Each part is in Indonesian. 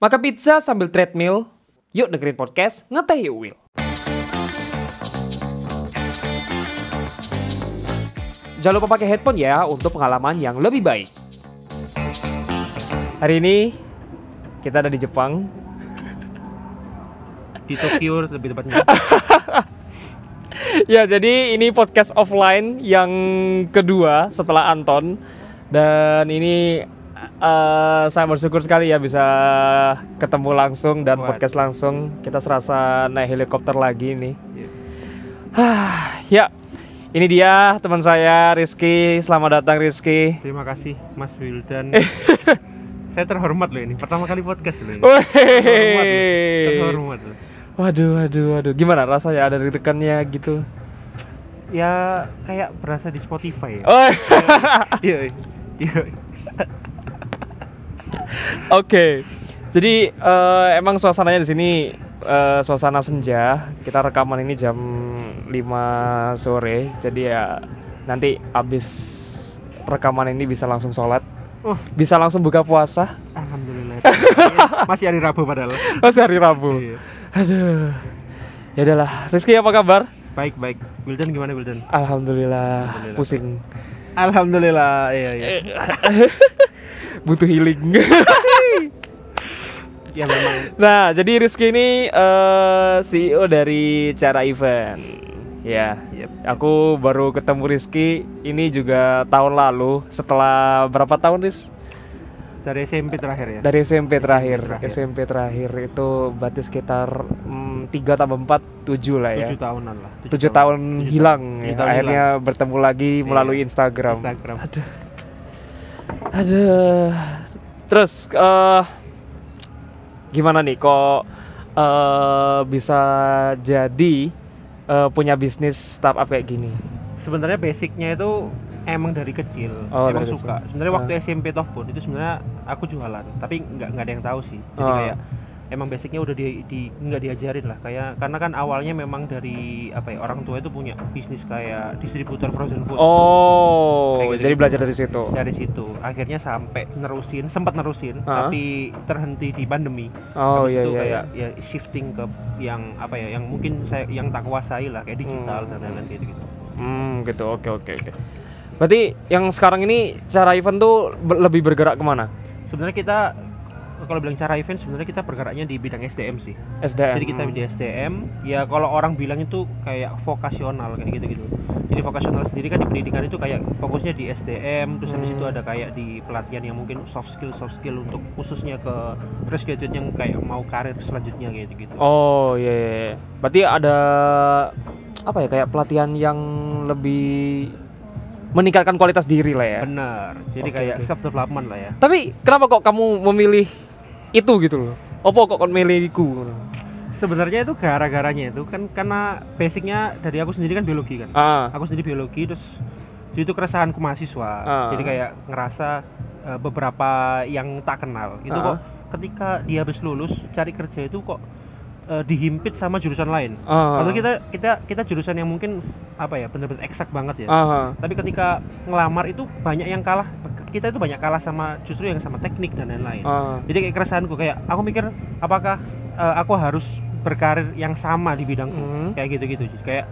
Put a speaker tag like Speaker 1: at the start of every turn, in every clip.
Speaker 1: Makan pizza sambil treadmill, yuk dengerin podcast Ngeteh Yuk Will. Jangan lupa pakai headphone ya untuk pengalaman yang lebih baik. Hari ini kita ada di Jepang.
Speaker 2: di Tokyo lebih tepatnya
Speaker 1: ya, jadi ini podcast offline yang kedua setelah Anton dan ini uh, saya bersyukur sekali ya bisa ketemu langsung dan
Speaker 2: Waduh.
Speaker 1: podcast langsung. Kita serasa naik helikopter lagi nih.
Speaker 2: Iya.
Speaker 1: ya, ini dia teman saya Rizky. Selamat datang Rizky.
Speaker 2: terima kasih Mas Wildan saya terhormat loh ini pertama kali podcast loh ini terhormat loh
Speaker 1: Waduh, waduh, waduh. Gimana rasanya ada ditekannya gitu?
Speaker 2: ya kayak berasa di Spotify ya
Speaker 1: Oh,
Speaker 2: iya iya
Speaker 1: Oke. Jadi eh, emang suasananya di sini eh, suasana senja. Kita rekaman ini jam 5 sore. Jadi ya nanti abis rekaman ini bisa langsung sholat.
Speaker 2: oh
Speaker 1: Bisa langsung buka puasa.
Speaker 2: alhamdulillah masih hari Rabu padahal
Speaker 1: Masih hari Rabu.
Speaker 2: Iya.
Speaker 1: Aduh. Ya udahlah. Rizky apa kabar?
Speaker 2: baik baik Wildan gimana Wildan
Speaker 1: Alhamdulillah.
Speaker 2: Alhamdulillah.
Speaker 1: Pusing.
Speaker 2: Alhamdulillah iya iya
Speaker 1: Butuh healing.
Speaker 2: ya memang
Speaker 1: Nah, jadi Rizky ini eh, CEO dari Cara Event. Ya,
Speaker 2: Yep.
Speaker 1: aku baru ketemu Rizky ini juga tahun lalu. Setelah berapa tahun, Riz?
Speaker 2: dari SMP terakhir ya
Speaker 1: Dari SMP terakhir.
Speaker 2: terakhir.
Speaker 1: SMP terakhir itu berarti sekitar mm, 3 tambah 4 7 lah ya.
Speaker 2: tujuh tahunan lah
Speaker 1: 7 tahun
Speaker 2: Tujuh
Speaker 1: hilang
Speaker 2: tujuh
Speaker 1: ya.
Speaker 2: tahun
Speaker 1: Akhirnya bertemu lagi
Speaker 2: Iya.
Speaker 1: melalui Instagram.
Speaker 2: Instagram
Speaker 1: Aduh. Aduh. Terus eh gimana nih kok eh bisa jadi eh, punya bisnis startup kayak gini?
Speaker 2: sebenarnya basicnya itu emang dari kecil
Speaker 1: Oh,
Speaker 2: emang
Speaker 1: dari
Speaker 2: suka sebenarnya waktu
Speaker 1: Ah.
Speaker 2: SMP toh pun itu sebenarnya aku jualan tapi nggak nggak ada yang tahu sih jadi
Speaker 1: Oh.
Speaker 2: kayak emang basicnya udah di, di nggak diajarin lah kayak karena kan awalnya memang dari apa ya orang tua itu punya bisnis kayak distributor frozen food
Speaker 1: Oh,
Speaker 2: Kayak gitu.
Speaker 1: jadi belajar dari situ.
Speaker 2: dari situ akhirnya sampai nerusin sempat nerusin
Speaker 1: Ah.
Speaker 2: tapi terhenti di pandemi
Speaker 1: Oh
Speaker 2: Habis
Speaker 1: iya
Speaker 2: itu
Speaker 1: iya.
Speaker 2: kayak ya shifting ke yang apa ya yang mungkin saya yang tak kuasai lah kayak digital
Speaker 1: Hmm.
Speaker 2: dan lain-lain kayak gitu
Speaker 1: Hmm, gitu. Oke oke oke. Berarti yang sekarang ini cara event tuh lebih bergerak ke mana?
Speaker 2: sebenarnya kita kalau bilang cara event sebenarnya kita bergeraknya di bidang SDM sih
Speaker 1: SDM.
Speaker 2: jadi kita di SDM ya kalau orang bilang itu kayak vokasional kayak gitu gitu jadi vokasional sendiri kan di pendidikan itu kayak fokusnya di SDM terus habis
Speaker 1: Hmm.
Speaker 2: itu ada kayak di pelatihan yang mungkin soft skill soft skill untuk khususnya ke fresh graduate yang kayak mau karir selanjutnya kayak gitu
Speaker 1: Oh iya, iya, iya. Berarti ada apa ya kayak pelatihan yang lebih meningkatkan kualitas diri lah ya.
Speaker 2: benar jadi
Speaker 1: Oke,
Speaker 2: kayak
Speaker 1: oke.
Speaker 2: self development lah ya
Speaker 1: Tapi kenapa kok kamu memilih itu gitu loh? Apa kok kon milihku?
Speaker 2: sebenarnya itu gara-garanya itu kan karena basicnya dari aku sendiri kan biologi kan
Speaker 1: Ah,
Speaker 2: aku sendiri biologi terus jadi itu keresahanku mahasiswa
Speaker 1: Ah.
Speaker 2: jadi kayak ngerasa eh, beberapa yang tak kenal itu
Speaker 1: Ah.
Speaker 2: kok ketika dia habis lulus cari kerja itu kok eh, dihimpit sama jurusan lain.
Speaker 1: Ah,
Speaker 2: kalau kita kita kita jurusan yang mungkin apa ya benar-benar eksak banget ya.
Speaker 1: Ah,
Speaker 2: tapi ketika ngelamar itu banyak yang kalah kita itu banyak kalah sama justru yang sama teknik dan lain-lain.
Speaker 1: Ah.
Speaker 2: jadi kayak keresahanku kayak aku mikir apakah eh, aku harus berkarir yang sama di bidangku?
Speaker 1: Hmm.
Speaker 2: kayak gitu-gitu. Kayak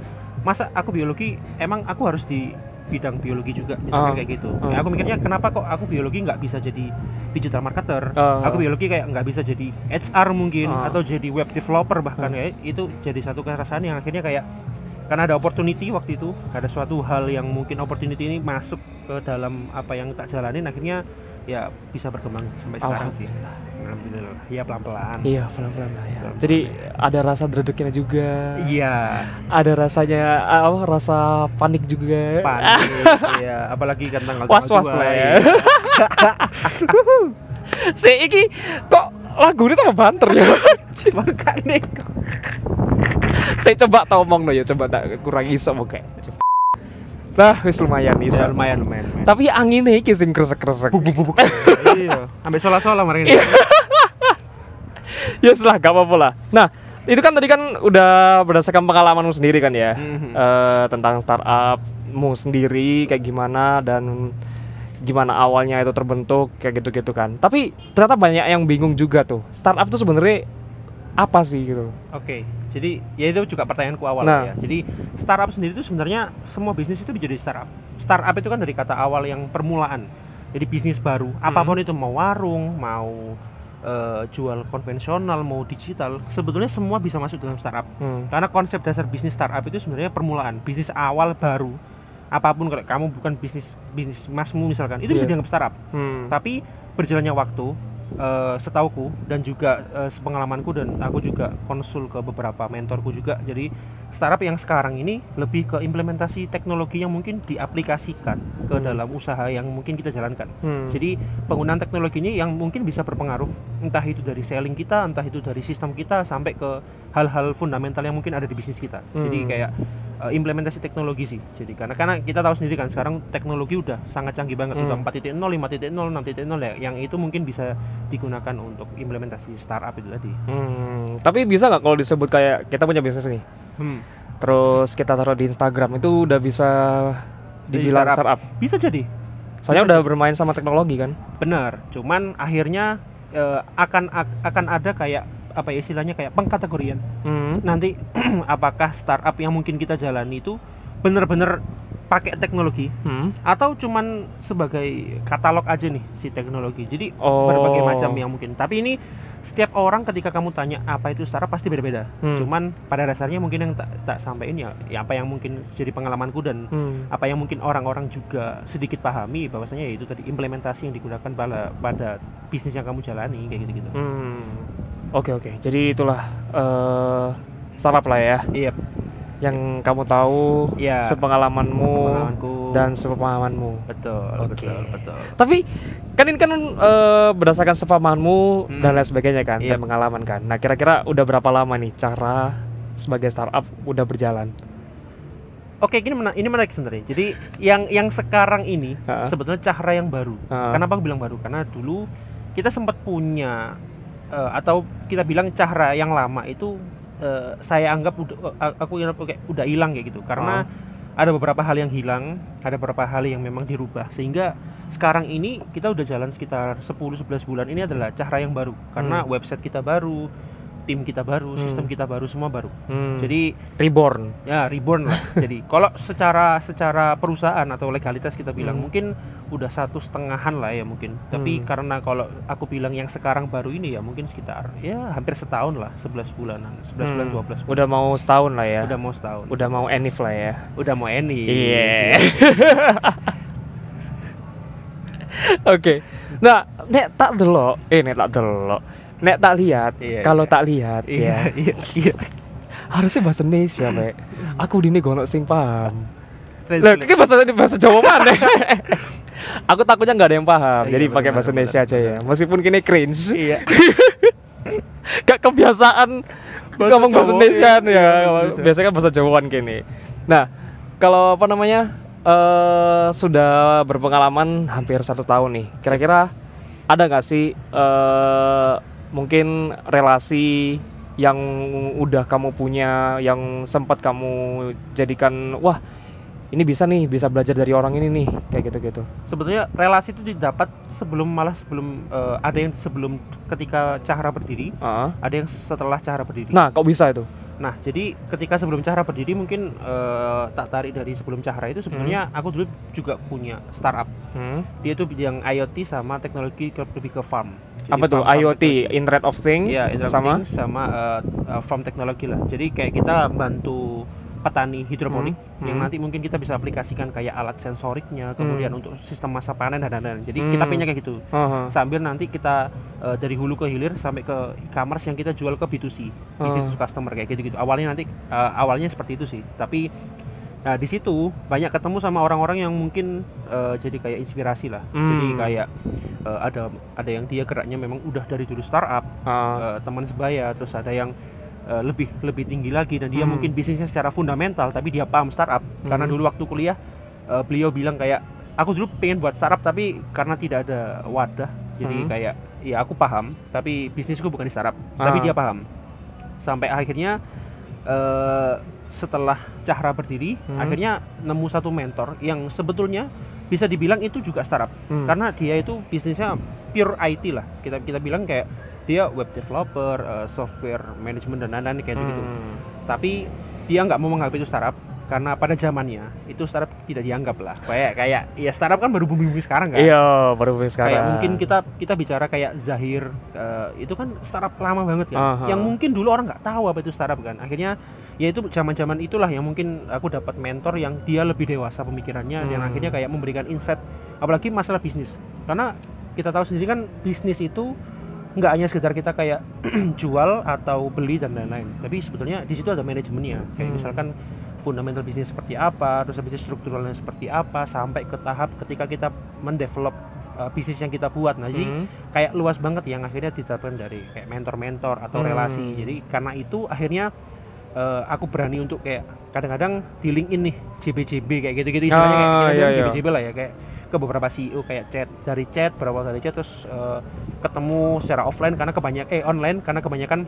Speaker 2: masa aku biologi emang aku harus di bidang biologi juga misalnya
Speaker 1: Ah.
Speaker 2: kayak gitu
Speaker 1: Ah.
Speaker 2: Ya, aku mikirnya kenapa kok aku biologi nggak bisa jadi digital marketer
Speaker 1: Ah.
Speaker 2: aku biologi kayak nggak bisa jadi HR mungkin
Speaker 1: Ah.
Speaker 2: atau jadi web developer bahkan
Speaker 1: Ah.
Speaker 2: kayak itu jadi satu keresahan yang akhirnya kayak karena ada opportunity waktu itu ada suatu hal yang mungkin opportunity ini masuk ke dalam apa yang tak jalanin akhirnya ya bisa berkembang sampai sekarang sih alhamdulillah ya pelan pelan
Speaker 1: Iya pelan-pelan lah ya.
Speaker 2: Pelan-pelan
Speaker 1: Jadi
Speaker 2: ya.
Speaker 1: ada rasa dredegnya juga.
Speaker 2: iya
Speaker 1: Ada rasanya ah, apa? Rasa panik juga.
Speaker 2: panik ya apalagi kan tanggal
Speaker 1: Was-was
Speaker 2: tanggal
Speaker 1: lah ya.
Speaker 2: iya.
Speaker 1: Si iki kok lagu ini tambah banter ya.
Speaker 2: makanya
Speaker 1: Saya coba tau ngomong no ya, coba tak kurang iso mau kayak. Lah, wis lumayan iso.
Speaker 2: ya lumayan lumayan, lumayan.
Speaker 1: Tapi anginnya iki sing kresek-kresek.
Speaker 2: iya ambil sola sola kemarin
Speaker 1: ya setelah gak apa-apa lah. Nah, itu kan tadi kan udah berdasarkan pengalamanmu sendiri kan ya.
Speaker 2: Mhm.
Speaker 1: Eh, tentang startupmu sendiri kayak gimana dan gimana awalnya itu terbentuk kayak gitu-gitu kan. Tapi ternyata banyak yang bingung juga tuh. Startup tuh sebenarnya apa sih gitu?
Speaker 2: Oke, jadi ya itu juga pertanyaanku awal
Speaker 1: Nah.
Speaker 2: ya. Jadi startup sendiri itu sebenarnya semua bisnis itu menjadi startup. Startup itu kan dari kata awal yang permulaan. Jadi bisnis baru, apa pun itu mau warung, mau eh, jual konvensional, mau digital, sebetulnya semua bisa masuk dalam startup.
Speaker 1: Hmm.
Speaker 2: Karena konsep dasar bisnis startup itu sebenarnya permulaan, bisnis awal baru. Apa pun kalau kamu bukan bisnis bisnis masmu misalkan, itu bisa
Speaker 1: Iya.
Speaker 2: dianggap startup.
Speaker 1: Hmm.
Speaker 2: Tapi berjalannya waktu, eh, setauku dan juga eh, sepengalamanku dan aku juga konsul ke beberapa mentorku juga. Jadi startup yang sekarang ini lebih ke implementasi teknologi yang mungkin diaplikasikan ke
Speaker 1: Hmm.
Speaker 2: dalam usaha yang mungkin kita jalankan.
Speaker 1: Hmm.
Speaker 2: Jadi penggunaan teknologi ini yang mungkin bisa berpengaruh entah itu dari selling kita, entah itu dari sistem kita sampai ke hal-hal fundamental yang mungkin ada di bisnis kita. Jadi
Speaker 1: Hmm.
Speaker 2: kayak uh, implementasi teknologi sih. Jadi karena karena kita tahu sendiri kan sekarang teknologi udah sangat canggih banget
Speaker 1: Hmm.
Speaker 2: udah 4.0, 5.0, 6.0 ya yang itu mungkin bisa digunakan untuk implementasi startup itu tadi.
Speaker 1: Hmm, tapi bisa nggak kalau disebut kayak kita punya bisnis nih,
Speaker 2: Hmm.
Speaker 1: terus kita taruh di Instagram itu udah bisa dibilang
Speaker 2: Jadi
Speaker 1: startup.
Speaker 2: Bisa jadi.
Speaker 1: Soalnya
Speaker 2: Bisa
Speaker 1: udah bermain sama teknologi kan.
Speaker 2: Benar. Cuman akhirnya eh, akan ak- akan ada kayak apa ya istilahnya kayak pengkategorian.
Speaker 1: Hmm.
Speaker 2: nanti apakah startup yang mungkin kita jalani itu benar-benar pakai teknologi
Speaker 1: Hmm.
Speaker 2: atau cuman sebagai katalog aja nih si teknologi jadi
Speaker 1: Oh.
Speaker 2: berbagai macam yang mungkin tapi ini setiap orang ketika kamu tanya apa itu startup pasti beda-beda
Speaker 1: Hmm.
Speaker 2: cuman pada dasarnya mungkin yang tak, tak sampaikan ya, ya apa yang mungkin jadi pengalamanku dan
Speaker 1: Hmm.
Speaker 2: apa yang mungkin orang-orang juga sedikit pahami bahwasanya ya itu tadi implementasi yang digunakan pada pada bisnis yang kamu jalani kayak gitu-gitu
Speaker 1: Hmm. Oke oke. Jadi itulah eh startup lah ya
Speaker 2: iya
Speaker 1: yang kamu tahu
Speaker 2: Iya.
Speaker 1: sepengalamanmu dan sepemahamanmu.
Speaker 2: betul
Speaker 1: Oke.
Speaker 2: betul betul
Speaker 1: Tapi kan ini kan eh, berdasarkan sepemahamanmu
Speaker 2: Hmm.
Speaker 1: dan lain sebagainya kan
Speaker 2: Iya.
Speaker 1: dan pengalaman kan. Nah kira-kira udah berapa lama nih cara sebagai startup udah berjalan?
Speaker 2: Oke, ini menarik, ini menarik sebenarnya. Jadi yang yang sekarang ini
Speaker 1: Ha-ha.
Speaker 2: sebetulnya cara yang baru.
Speaker 1: Ha.
Speaker 2: Kenapa aku bilang baru? Karena dulu kita sempat punya eh, atau kita bilang cara yang lama itu eh, saya anggap udah eh, aku kayak udah hilang kayak gitu. Karena ada beberapa hal yang hilang, ada beberapa hal yang memang dirubah sehingga sekarang ini kita udah jalan sekitar 10 11 bulan ini adalah cara yang baru. Karena
Speaker 1: Hmm.
Speaker 2: website kita baru, tim kita baru,
Speaker 1: Hmm.
Speaker 2: sistem kita baru, semua baru.
Speaker 1: Hmm.
Speaker 2: Jadi
Speaker 1: reborn.
Speaker 2: ya reborn lah jadi kalau secara secara perusahaan atau legalitas kita bilang
Speaker 1: Hmm.
Speaker 2: mungkin udah satu setengahan lah ya mungkin tapi
Speaker 1: Hmm.
Speaker 2: karena kalau aku bilang yang sekarang baru ini ya mungkin sekitar ya hampir setahun lah 11 bulanan 11 bulan
Speaker 1: Hmm.
Speaker 2: 12 bulan
Speaker 1: Udah mau setahun lah ya.
Speaker 2: udah mau setahun
Speaker 1: Udah mau enif lah ya.
Speaker 2: udah mau ini
Speaker 1: Iya. Oke. Nah, nek tak delok, eh nek tak delok. Nek tak lihat,
Speaker 2: Iya,
Speaker 1: kalau
Speaker 2: iya.
Speaker 1: tak lihat
Speaker 2: iya
Speaker 1: ya.
Speaker 2: iya iya
Speaker 1: Harusnya bahasa Indonesia, Mek. Aku dini gonok sing paham. Lah,
Speaker 2: Translate.
Speaker 1: ini bahasa bahasa Jawa mana? Aku takutnya nggak ada yang paham,
Speaker 2: Iya,
Speaker 1: jadi pakai bahasa Indonesia aja ya. Meskipun kini cringe,
Speaker 2: iya
Speaker 1: gak kebiasaan
Speaker 2: Bahasa
Speaker 1: ngomong bahasa Indonesia
Speaker 2: iya,
Speaker 1: ya.
Speaker 2: iya, Indonesia.
Speaker 1: Biasanya kan bahasa Jawaan kini. Nah, kalau apa namanya eh sudah berpengalaman hampir satu tahun nih. Kira-kira ada nggak sih eh mungkin relasi yang udah kamu punya, yang sempat kamu jadikan wah ini bisa nih, bisa belajar dari orang ini nih, kayak gitu-gitu.
Speaker 2: sebetulnya relasi itu didapat sebelum malah sebelum eh, ada yang sebelum ketika Cahra berdiri
Speaker 1: Heeh.
Speaker 2: ada yang setelah Cahra berdiri
Speaker 1: Nah, kok bisa itu?
Speaker 2: Nah, jadi ketika sebelum Cahra berdiri mungkin eh, tak tarik dari sebelum Cahra itu sebenarnya aku dulu juga punya startup.
Speaker 1: Hmm.
Speaker 2: Dia tuh bidang IoT sama teknologi lebih ke farm. Jadi
Speaker 1: Apa tuh IoT,
Speaker 2: technology.
Speaker 1: Internet of Things,
Speaker 2: Iya, Internet of
Speaker 1: sama
Speaker 2: Things sama eh, eh, farm teknologi lah. Jadi kayak kita bantu petani hidroponik
Speaker 1: Hmm,
Speaker 2: yang
Speaker 1: hmm.
Speaker 2: nanti mungkin kita bisa aplikasikan kayak alat sensoriknya, kemudian
Speaker 1: Hmm.
Speaker 2: untuk sistem masa panen dan lain-lain. Jadi kita
Speaker 1: Hmm.
Speaker 2: punya kayak gitu.
Speaker 1: Heeh.
Speaker 2: Sambil nanti kita eh, dari hulu ke hilir sampai ke e-commerce yang kita jual ke B2C, business to
Speaker 1: Oh.
Speaker 2: customer kayak gitu-gitu. Awalnya nanti eh, awalnya seperti itu sih. Tapi nah di situ banyak ketemu sama orang-orang yang mungkin eh, jadi kayak inspirasi lah. Jadi
Speaker 1: Hmm.
Speaker 2: kayak eh, ada ada yang dia geraknya memang udah dari dulu startup,
Speaker 1: Heeh.
Speaker 2: eh, teman sebaya, terus ada yang eh, lebih lebih tinggi lagi dan dia
Speaker 1: Hmm.
Speaker 2: mungkin bisnisnya secara fundamental tapi dia paham startup. Karena
Speaker 1: Hmm.
Speaker 2: dulu waktu kuliah eh, beliau bilang kayak aku dulu pengen buat startup tapi karena tidak ada wadah jadi
Speaker 1: Hmm.
Speaker 2: kayak ya aku paham tapi bisnisku bukan di startup tapi
Speaker 1: Ah.
Speaker 2: dia paham sampai akhirnya eh, setelah Cahra berdiri
Speaker 1: Hmm.
Speaker 2: akhirnya nemu satu mentor yang sebetulnya bisa dibilang itu juga startup
Speaker 1: Hmm.
Speaker 2: karena dia itu bisnisnya pure IT lah kita kita bilang kayak dia web developer eh, software management dan lain-lain kayak gitu
Speaker 1: Hmm.
Speaker 2: tapi dia nggak mau menganggap itu startup karena pada zamannya itu startup tidak dianggap lah kayak kayak ya startup kan baru booming booming sekarang kan
Speaker 1: Iya, baru sekarang.
Speaker 2: kayak mungkin kita kita bicara kayak Zahir eh, itu kan startup lama banget kan
Speaker 1: Aha.
Speaker 2: yang mungkin dulu orang nggak tahu apa itu startup kan akhirnya ya itu zaman-zaman itulah yang mungkin aku dapat mentor yang dia lebih dewasa pemikirannya dan
Speaker 1: Hmm.
Speaker 2: akhirnya kayak memberikan insight apalagi masalah bisnis karena kita tahu sendiri kan bisnis itu nggak hanya sekedar kita kayak jual atau beli dan lain-lain tapi sebetulnya di situ ada manajemennya kayak
Speaker 1: Hmm.
Speaker 2: misalkan fundamental bisnis seperti apa terus habis itu strukturalnya seperti apa sampai ke tahap ketika kita mendevelop uh, bisnis yang kita buat nah jadi
Speaker 1: Hmm.
Speaker 2: kayak luas banget yang akhirnya didapatkan dari kayak mentor-mentor atau
Speaker 1: Hmm.
Speaker 2: relasi jadi karena itu akhirnya eh, aku berani untuk kayak kadang-kadang di LinkedIn nih JBJB kayak gitu-gitu istilahnya kayak
Speaker 1: Ah,
Speaker 2: kita
Speaker 1: iya, iya.
Speaker 2: JBJB lah ya kayak ke beberapa CEO kayak chat dari chat beberapa dari chat terus eh, ketemu secara offline karena kebanyakan eh online karena kebanyakan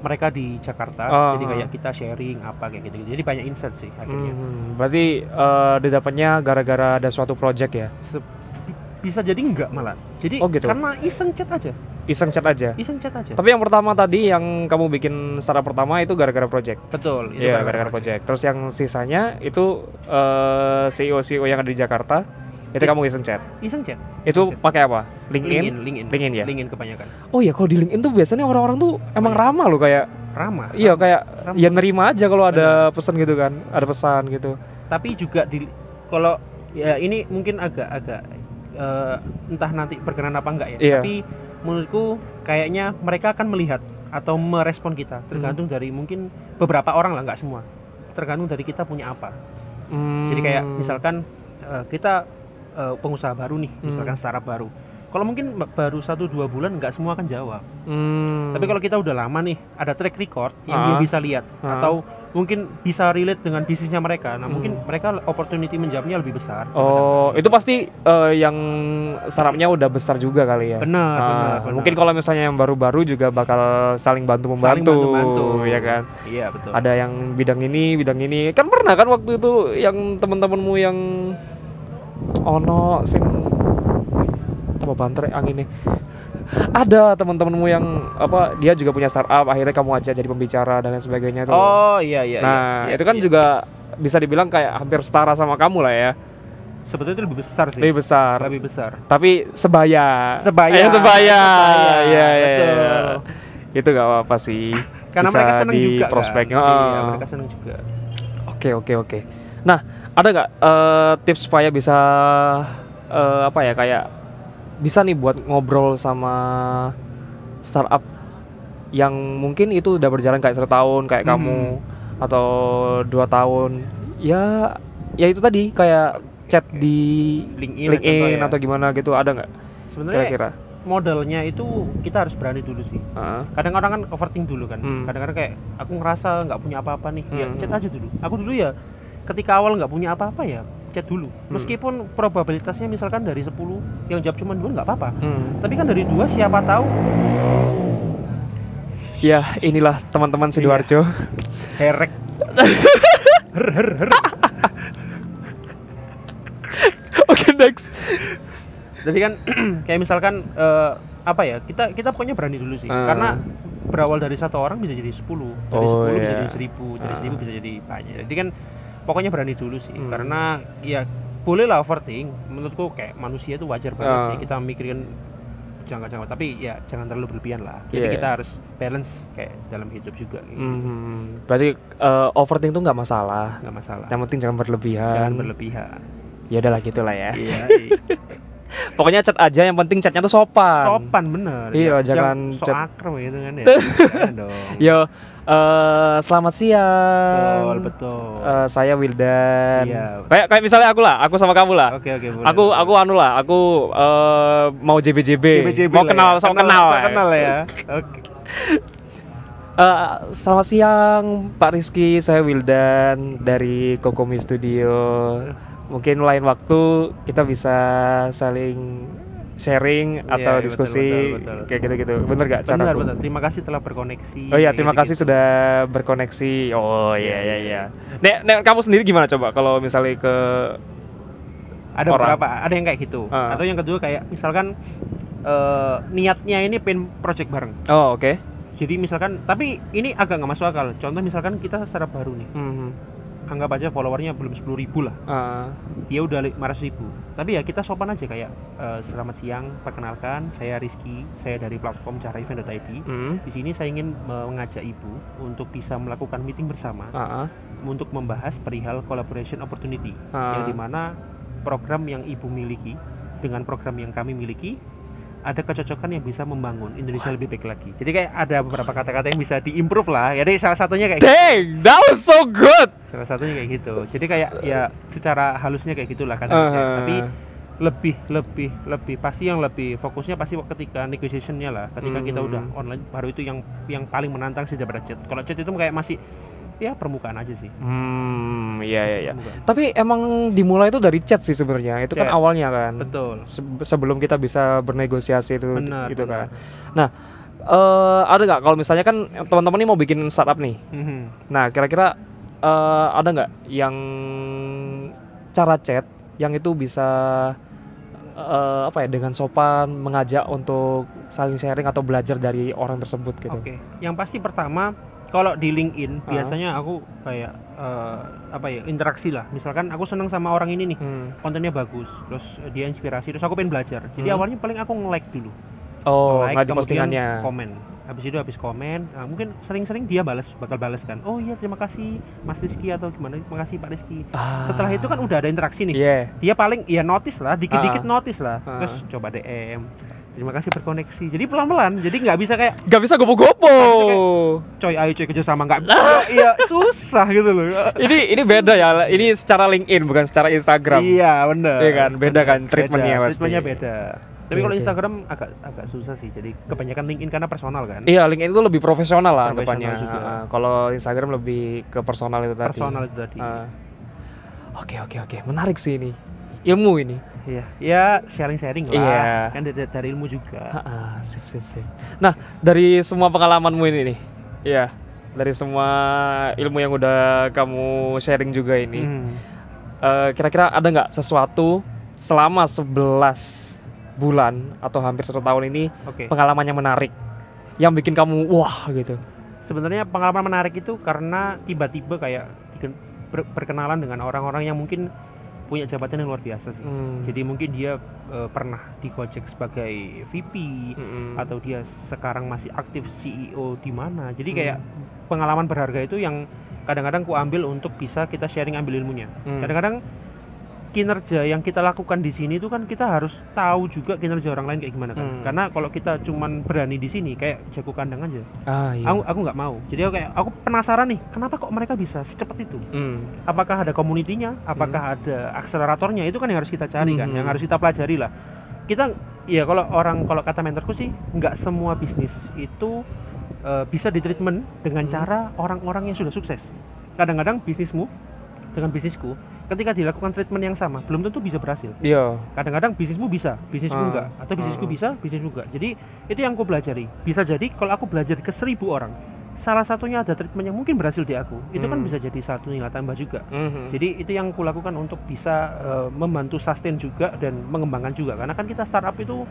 Speaker 2: mereka di Jakarta
Speaker 1: Ah.
Speaker 2: jadi kayak kita sharing apa kayak gitu, jadi banyak insight sih akhirnya
Speaker 1: Hmm, berarti eh, didapatnya gara-gara ada suatu project ya?
Speaker 2: Se- bi- bisa jadi enggak malah jadi
Speaker 1: Oh, gitu.
Speaker 2: karena iseng chat aja
Speaker 1: Iseng chat aja.
Speaker 2: iseng chat aja
Speaker 1: Tapi yang pertama tadi yang kamu bikin startup pertama itu gara-gara project.
Speaker 2: betul itu
Speaker 1: Iya,
Speaker 2: gara-gara
Speaker 1: gara-gara project. Terus yang sisanya itu eh, CEO-CEO yang ada di Jakarta itu
Speaker 2: Iya.
Speaker 1: kamu iseng chat.
Speaker 2: iseng chat
Speaker 1: Itu pakai apa? LinkedIn?
Speaker 2: LinkedIn LinkedIn
Speaker 1: ya?
Speaker 2: LinkedIn kebanyakan
Speaker 1: Oh iya, kalau di LinkedIn tuh biasanya orang-orang tuh emang ramah loh kayak
Speaker 2: ramah
Speaker 1: iya kayak
Speaker 2: ramah.
Speaker 1: ya nerima aja kalau ada pesan gitu kan, ada pesan gitu.
Speaker 2: tapi juga di kalau ya ini mungkin agak-agak eh, entah nanti berkenan apa enggak ya
Speaker 1: Iya.
Speaker 2: tapi menurutku kayaknya mereka akan melihat atau merespon kita
Speaker 1: Hmm.
Speaker 2: tergantung dari mungkin beberapa orang lah nggak semua tergantung dari kita punya apa jadi kayak
Speaker 1: Hmm.
Speaker 2: misalkan eh, kita eh, pengusaha baru nih
Speaker 1: Hmm.
Speaker 2: misalkan startup baru kalau mungkin ba- baru satu dua bulan nggak semua akan jawab
Speaker 1: Hmm.
Speaker 2: tapi kalau kita udah lama nih ada track record yang
Speaker 1: Ah.
Speaker 2: dia bisa lihat
Speaker 1: Ah.
Speaker 2: atau mungkin bisa relate dengan bisnisnya mereka nah
Speaker 1: Hmm.
Speaker 2: mungkin mereka opportunity menjawabnya lebih besar
Speaker 1: Oh, itu pasti eh, yang startupnya udah besar juga kali ya.
Speaker 2: benar benar, benar.
Speaker 1: Mungkin kalau misalnya yang baru-baru juga bakal saling bantu
Speaker 2: Saling
Speaker 1: membantu,
Speaker 2: bantu-bantu.
Speaker 1: ya kan.
Speaker 2: iya betul
Speaker 1: Ada yang bidang ini, bidang ini. Kan pernah kan waktu itu yang teman-temanmu yang ono sing tambah banter angin nih. Ada teman-temanmu yang apa dia juga punya startup, akhirnya kamu aja jadi pembicara dan lain sebagainya tuh.
Speaker 2: oh iya iya
Speaker 1: nah,
Speaker 2: iya,
Speaker 1: itu kan
Speaker 2: iya.
Speaker 1: juga bisa dibilang kayak hampir setara sama kamu lah ya.
Speaker 2: sebetulnya itu lebih besar sih
Speaker 1: Lebih besar.
Speaker 2: lebih besar
Speaker 1: Tapi sebaya.
Speaker 2: Sebaya,
Speaker 1: Eh, sebaya. Iya, iya, iya. Itu gak apa-apa sih.
Speaker 2: karena
Speaker 1: Bisa
Speaker 2: mereka seneng
Speaker 1: di
Speaker 2: juga
Speaker 1: prospek.
Speaker 2: kan?
Speaker 1: Ah.
Speaker 2: iya mereka seneng juga
Speaker 1: Oke, oke, oke. Nah, ada nggak eh, tips supaya bisa eh, apa ya kayak bisa nih buat ngobrol sama startup yang mungkin itu udah berjalan kayak satu tahun kayak
Speaker 2: Hmm.
Speaker 1: kamu atau dua tahun ya ya itu tadi kayak chat di
Speaker 2: LinkedIn,
Speaker 1: LinkedIn
Speaker 2: contoh ya.
Speaker 1: atau gimana gitu ada nggak
Speaker 2: sebenarnya
Speaker 1: kira-kira?
Speaker 2: modalnya itu kita harus berani dulu sih
Speaker 1: Heeh.
Speaker 2: kadang orang kan overthink dulu kan
Speaker 1: Hmm.
Speaker 2: kadang-kadang kayak aku ngerasa nggak punya apa-apa nih ya
Speaker 1: Hmm.
Speaker 2: chat aja dulu aku dulu ya ketika awal nggak punya apa-apa ya chat dulu
Speaker 1: Hmm.
Speaker 2: meskipun probabilitasnya misalkan dari 10 yang jawab cuma dua nggak apa-apa
Speaker 1: Hmm.
Speaker 2: tapi kan dari dua siapa tahu
Speaker 1: Ya inilah teman-teman
Speaker 2: Iya.
Speaker 1: sidoarjo.
Speaker 2: herek
Speaker 1: Oke next.
Speaker 2: jadi kan kayak misalkan eh, apa ya kita kita pokoknya berani dulu sih
Speaker 1: Hmm.
Speaker 2: karena berawal dari satu orang bisa jadi 10 dari
Speaker 1: Oh,
Speaker 2: 10 bisa
Speaker 1: iya.
Speaker 2: jadi 1000 dari
Speaker 1: Ah.
Speaker 2: 1000 bisa jadi banyak jadi kan pokoknya berani dulu sih
Speaker 1: Hmm.
Speaker 2: karena ya boleh lah overthink menurutku kayak manusia itu wajar banget
Speaker 1: Ah.
Speaker 2: sih kita mikirin jangka-jangka tapi ya jangan terlalu berlebihan lah jadi
Speaker 1: Iya.
Speaker 2: kita harus balance kayak dalam hidup juga gitu.
Speaker 1: Hmm, berarti eh, overthink tuh nggak masalah.
Speaker 2: nggak masalah
Speaker 1: Yang penting jangan berlebihan.
Speaker 2: jangan berlebihan
Speaker 1: Ya udahlah gitulah ya.
Speaker 2: iya
Speaker 1: Pokoknya chat aja yang penting chatnya tuh sopan.
Speaker 2: sopan bener
Speaker 1: Iya,
Speaker 2: Ya,
Speaker 1: jangan
Speaker 2: sok
Speaker 1: chat-
Speaker 2: akrem gitu kan ya Jangan dong
Speaker 1: Yo, eh, selamat siang.
Speaker 2: betul betul
Speaker 1: Eh, saya Wildan.
Speaker 2: Iya.
Speaker 1: Kayak kayak misalnya aku lah, aku sama kamu lah.
Speaker 2: oke oke boleh,
Speaker 1: Aku aku anu lah, aku eh, mau JBJB,
Speaker 2: JBJB
Speaker 1: mau kenal,
Speaker 2: ya.
Speaker 1: sama kenal. ya.
Speaker 2: kenal ya oke
Speaker 1: Eh, selamat siang Pak Rizky, saya Wildan dari Kokomi Studio. Mungkin lain waktu kita bisa saling sharing
Speaker 2: Iya,
Speaker 1: atau
Speaker 2: iya,
Speaker 1: diskusi
Speaker 2: betul, betul, betul.
Speaker 1: kayak gitu-gitu. Bener gak cara
Speaker 2: benar terima kasih telah berkoneksi
Speaker 1: Oh iya, terima kasih
Speaker 2: gitu-gitu.
Speaker 1: sudah berkoneksi. Oh iya
Speaker 2: Iya,
Speaker 1: iya
Speaker 2: iya.
Speaker 1: iya. Nek, nek kamu sendiri gimana coba kalau misalnya ke
Speaker 2: ada
Speaker 1: orang.
Speaker 2: beberapa ada yang kayak gitu
Speaker 1: Ah.
Speaker 2: atau yang kedua kayak misalkan eh, niatnya ini pengen project bareng
Speaker 1: Oh, oke.
Speaker 2: jadi misalkan tapi ini agak nggak masuk akal contoh misalkan kita startup baru nih
Speaker 1: Mhm.
Speaker 2: Anggap aja followernya belum 10.000 ribu lah
Speaker 1: Ah,
Speaker 2: dia udah 500 ribu tapi ya kita sopan aja kayak eh, selamat siang perkenalkan saya Rizky saya dari platform caraevent.id
Speaker 1: mhm.
Speaker 2: di sini saya ingin mengajak ibu untuk bisa melakukan meeting bersama
Speaker 1: Ah, ah.
Speaker 2: untuk membahas perihal collaboration opportunity
Speaker 1: Ah.
Speaker 2: yang di mana program yang ibu miliki dengan program yang kami miliki ada kecocokan yang bisa membangun Indonesia lebih baik lagi. Jadi kayak ada beberapa kata-kata yang bisa diimprove lah. Jadi salah satunya kayak gitu.
Speaker 1: Dang, that was so good.
Speaker 2: salah satunya kayak gitu. Jadi kayak ya secara halusnya kayak gitulah kan.
Speaker 1: Ah.
Speaker 2: Tapi lebih lebih lebih pasti yang lebih fokusnya pasti ketika negotiationnya lah. Ketika kita
Speaker 1: Hmm.
Speaker 2: udah online baru itu yang yang paling menantang sih daripada chat. Kalau chat itu kayak masih ya permukaan aja sih.
Speaker 1: Hmm, iya iya iya. Tapi emang dimulai itu dari chat sih sebenarnya. Itu kan
Speaker 2: Chat.
Speaker 1: awalnya kan.
Speaker 2: Betul.
Speaker 1: Se- sebelum kita bisa bernegosiasi itu
Speaker 2: Benar,
Speaker 1: gitu
Speaker 2: benar.
Speaker 1: kan. Nah, eh ada nggak kalau misalnya kan teman-teman ini mau bikin startup nih.
Speaker 2: Mhm.
Speaker 1: Nah, kira-kira eh ada nggak yang cara chat yang itu bisa eh, apa ya dengan sopan mengajak untuk saling sharing atau belajar dari orang tersebut gitu.
Speaker 2: Oke, yang pasti pertama kalau di LinkedIn
Speaker 1: Ah.
Speaker 2: biasanya aku kayak eh, apa ya interaksi lah. Misalkan aku seneng sama orang ini nih,
Speaker 1: Hmm.
Speaker 2: kontennya bagus, terus dia inspirasi, terus aku pengen belajar. Jadi
Speaker 1: Hmm.
Speaker 2: awalnya paling aku nge-like dulu,
Speaker 1: Oh,
Speaker 2: like
Speaker 1: nggak di
Speaker 2: kemudian
Speaker 1: postingannya.
Speaker 2: komen. Habis itu habis komen, nah, mungkin sering-sering dia balas, bakal balas kan. Oh iya terima kasih Mas Rizky atau gimana? Terima kasih Pak Rizky.
Speaker 1: Ah,
Speaker 2: Setelah itu kan udah ada interaksi nih.
Speaker 1: Iya.
Speaker 2: Dia paling ya notice lah, dikit-dikit
Speaker 1: Ah.
Speaker 2: notice lah.
Speaker 1: Ah.
Speaker 2: Terus coba DM. Terima kasih berkoneksi. Jadi pelan-pelan. Jadi nggak bisa kayak
Speaker 1: Gak bisa gopo-gopo.
Speaker 2: coy ayo coy kerjasama nggak iya susah gitu loh
Speaker 1: ini ini beda ya. Ini secara LinkedIn bukan secara Instagram.
Speaker 2: iya bener
Speaker 1: Iya kan, beda kan
Speaker 2: Beda,
Speaker 1: treatmentnya pasti.
Speaker 2: treatmentnya beda tapi kalau. Instagram agak agak susah sih jadi kebanyakan LinkedIn karena personal kan
Speaker 1: Iya, LinkedIn itu lebih profesional lah anggapannya.
Speaker 2: juga.
Speaker 1: Ah, kalau Instagram lebih ke personal itu tadi.
Speaker 2: personal itu tadi
Speaker 1: Ah. Oke oke oke, menarik sih ini ilmu ini.
Speaker 2: Iya ya sharing sharing lah
Speaker 1: Iya.
Speaker 2: kan dari, dari ilmu juga
Speaker 1: Ah, ah, sip sip sip. Nah dari semua pengalamanmu ini nih, ya dari semua ilmu yang udah kamu sharing juga ini,
Speaker 2: Hmm.
Speaker 1: eh, kira-kira ada nggak sesuatu selama 11 bulan atau hampir satu tahun ini
Speaker 2: oke
Speaker 1: pengalaman yang menarik yang bikin kamu wah gitu?
Speaker 2: sebenarnya pengalaman menarik itu karena tiba-tiba kayak berkenalan dengan orang-orang yang mungkin punya jabatan yang luar biasa sih
Speaker 1: Hmm.
Speaker 2: jadi mungkin dia eh, pernah di Gojek sebagai VP
Speaker 1: Mm-mm.
Speaker 2: atau dia sekarang masih aktif CEO di mana. Jadi
Speaker 1: Hmm.
Speaker 2: kayak pengalaman berharga itu yang kadang-kadang ku ambil untuk bisa kita sharing ambil ilmunya.
Speaker 1: Hmm.
Speaker 2: Kinerja yang kita lakukan di sini itu kan kita harus tahu juga kinerja orang lain kayak gimana kan.
Speaker 1: Hmm.
Speaker 2: Karena kalau kita cuman berani di sini kayak jago kandang aja.
Speaker 1: Ah iya.
Speaker 2: Aku aku nggak mau. Jadi aku kayak aku penasaran nih, kenapa kok mereka bisa secepat itu?
Speaker 1: Hmm.
Speaker 2: apakah ada komunitinya, apakah ada akseleratornya itu kan yang harus kita cari kan,
Speaker 1: Mhm.
Speaker 2: yang harus kita pelajari lah. Kita ya kalau orang kalau kata mentorku sih nggak semua bisnis itu eh, bisa ditreatment dengan
Speaker 1: Mhm.
Speaker 2: cara orang-orang yang sudah sukses. Kadang-kadang bisnismu dengan bisnisku ketika dilakukan treatment yang sama belum tentu bisa berhasil.
Speaker 1: Iya.
Speaker 2: Kadang-kadang bisnismu bisa, bisnisku
Speaker 1: Ah,
Speaker 2: enggak, atau bisnisku
Speaker 1: ah.
Speaker 2: bisa, bisnismu enggak. Jadi itu yang aku pelajari. Bisa jadi kalau aku belajar ke seribu orang, salah satunya ada treatment yang mungkin berhasil di aku, itu kan
Speaker 1: Hmm.
Speaker 2: bisa jadi satu nilai tambah juga.
Speaker 1: Mhm.
Speaker 2: Jadi itu yang kulakukan untuk bisa eh, membantu sustain juga dan mengembangkan juga karena kan kita startup itu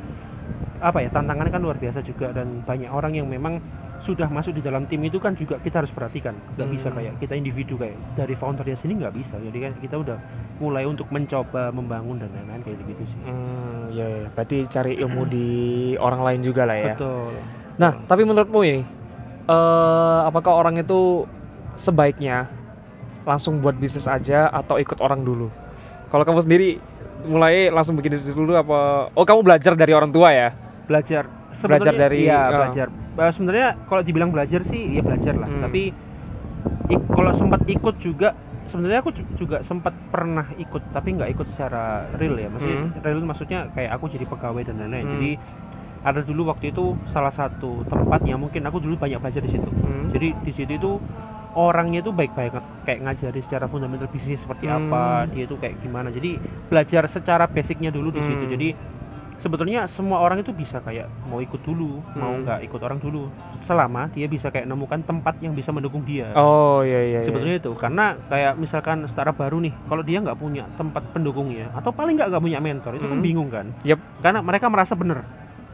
Speaker 2: apa ya tantangannya kan luar biasa juga dan banyak orang yang memang sudah masuk di dalam tim itu kan juga kita harus perhatikan nggak bisa
Speaker 1: Hmm.
Speaker 2: kayak kita individu kayak dari foundernya sini nggak bisa jadi kan kita udah mulai untuk mencoba membangun dan lain-lain kayak gitu sih
Speaker 1: Hmm, ya, ya. berarti cari ilmu di orang lain juga lah ya.
Speaker 2: betul
Speaker 1: Nah, tapi menurutmu ini, eh, apakah orang itu sebaiknya langsung buat bisnis aja atau ikut orang dulu? Kalau kamu sendiri mulai langsung bikin bisnis dulu apa? Oh, kamu belajar dari orang tua ya?
Speaker 2: belajar
Speaker 1: Belajar
Speaker 2: Sebenarnya
Speaker 1: dari-
Speaker 2: iya
Speaker 1: ah.
Speaker 2: belajar Eh, sebenarnya kalau dibilang belajar sih ya belajar lah
Speaker 1: Hmm.
Speaker 2: tapi ik- kalau sempat ikut juga sebenarnya aku ju- juga sempat pernah ikut tapi nggak ikut secara real ya maksudnya
Speaker 1: Hmm.
Speaker 2: real maksudnya kayak aku jadi pegawai dan lain-lain
Speaker 1: Hmm.
Speaker 2: jadi ada dulu waktu itu salah satu tempat yang mungkin aku dulu banyak belajar di situ
Speaker 1: Hmm.
Speaker 2: jadi di situ itu orangnya itu baik-baik kayak ngajari secara fundamental bisnis seperti
Speaker 1: Hmm.
Speaker 2: apa dia itu kayak gimana jadi belajar secara basicnya dulu di situ
Speaker 1: Hmm.
Speaker 2: jadi sebetulnya semua orang itu bisa kayak mau ikut dulu mau
Speaker 1: Hmm.
Speaker 2: nggak ikut orang dulu selama dia bisa kayak nemukan tempat yang bisa mendukung dia
Speaker 1: Oh iya iya. iya.
Speaker 2: sebetulnya itu karena kayak misalkan startup baru nih kalau dia nggak punya tempat pendukungnya atau paling nggak nggak punya mentor itu kan
Speaker 1: Hmm.
Speaker 2: bingung kan
Speaker 1: Yep.
Speaker 2: karena mereka merasa bener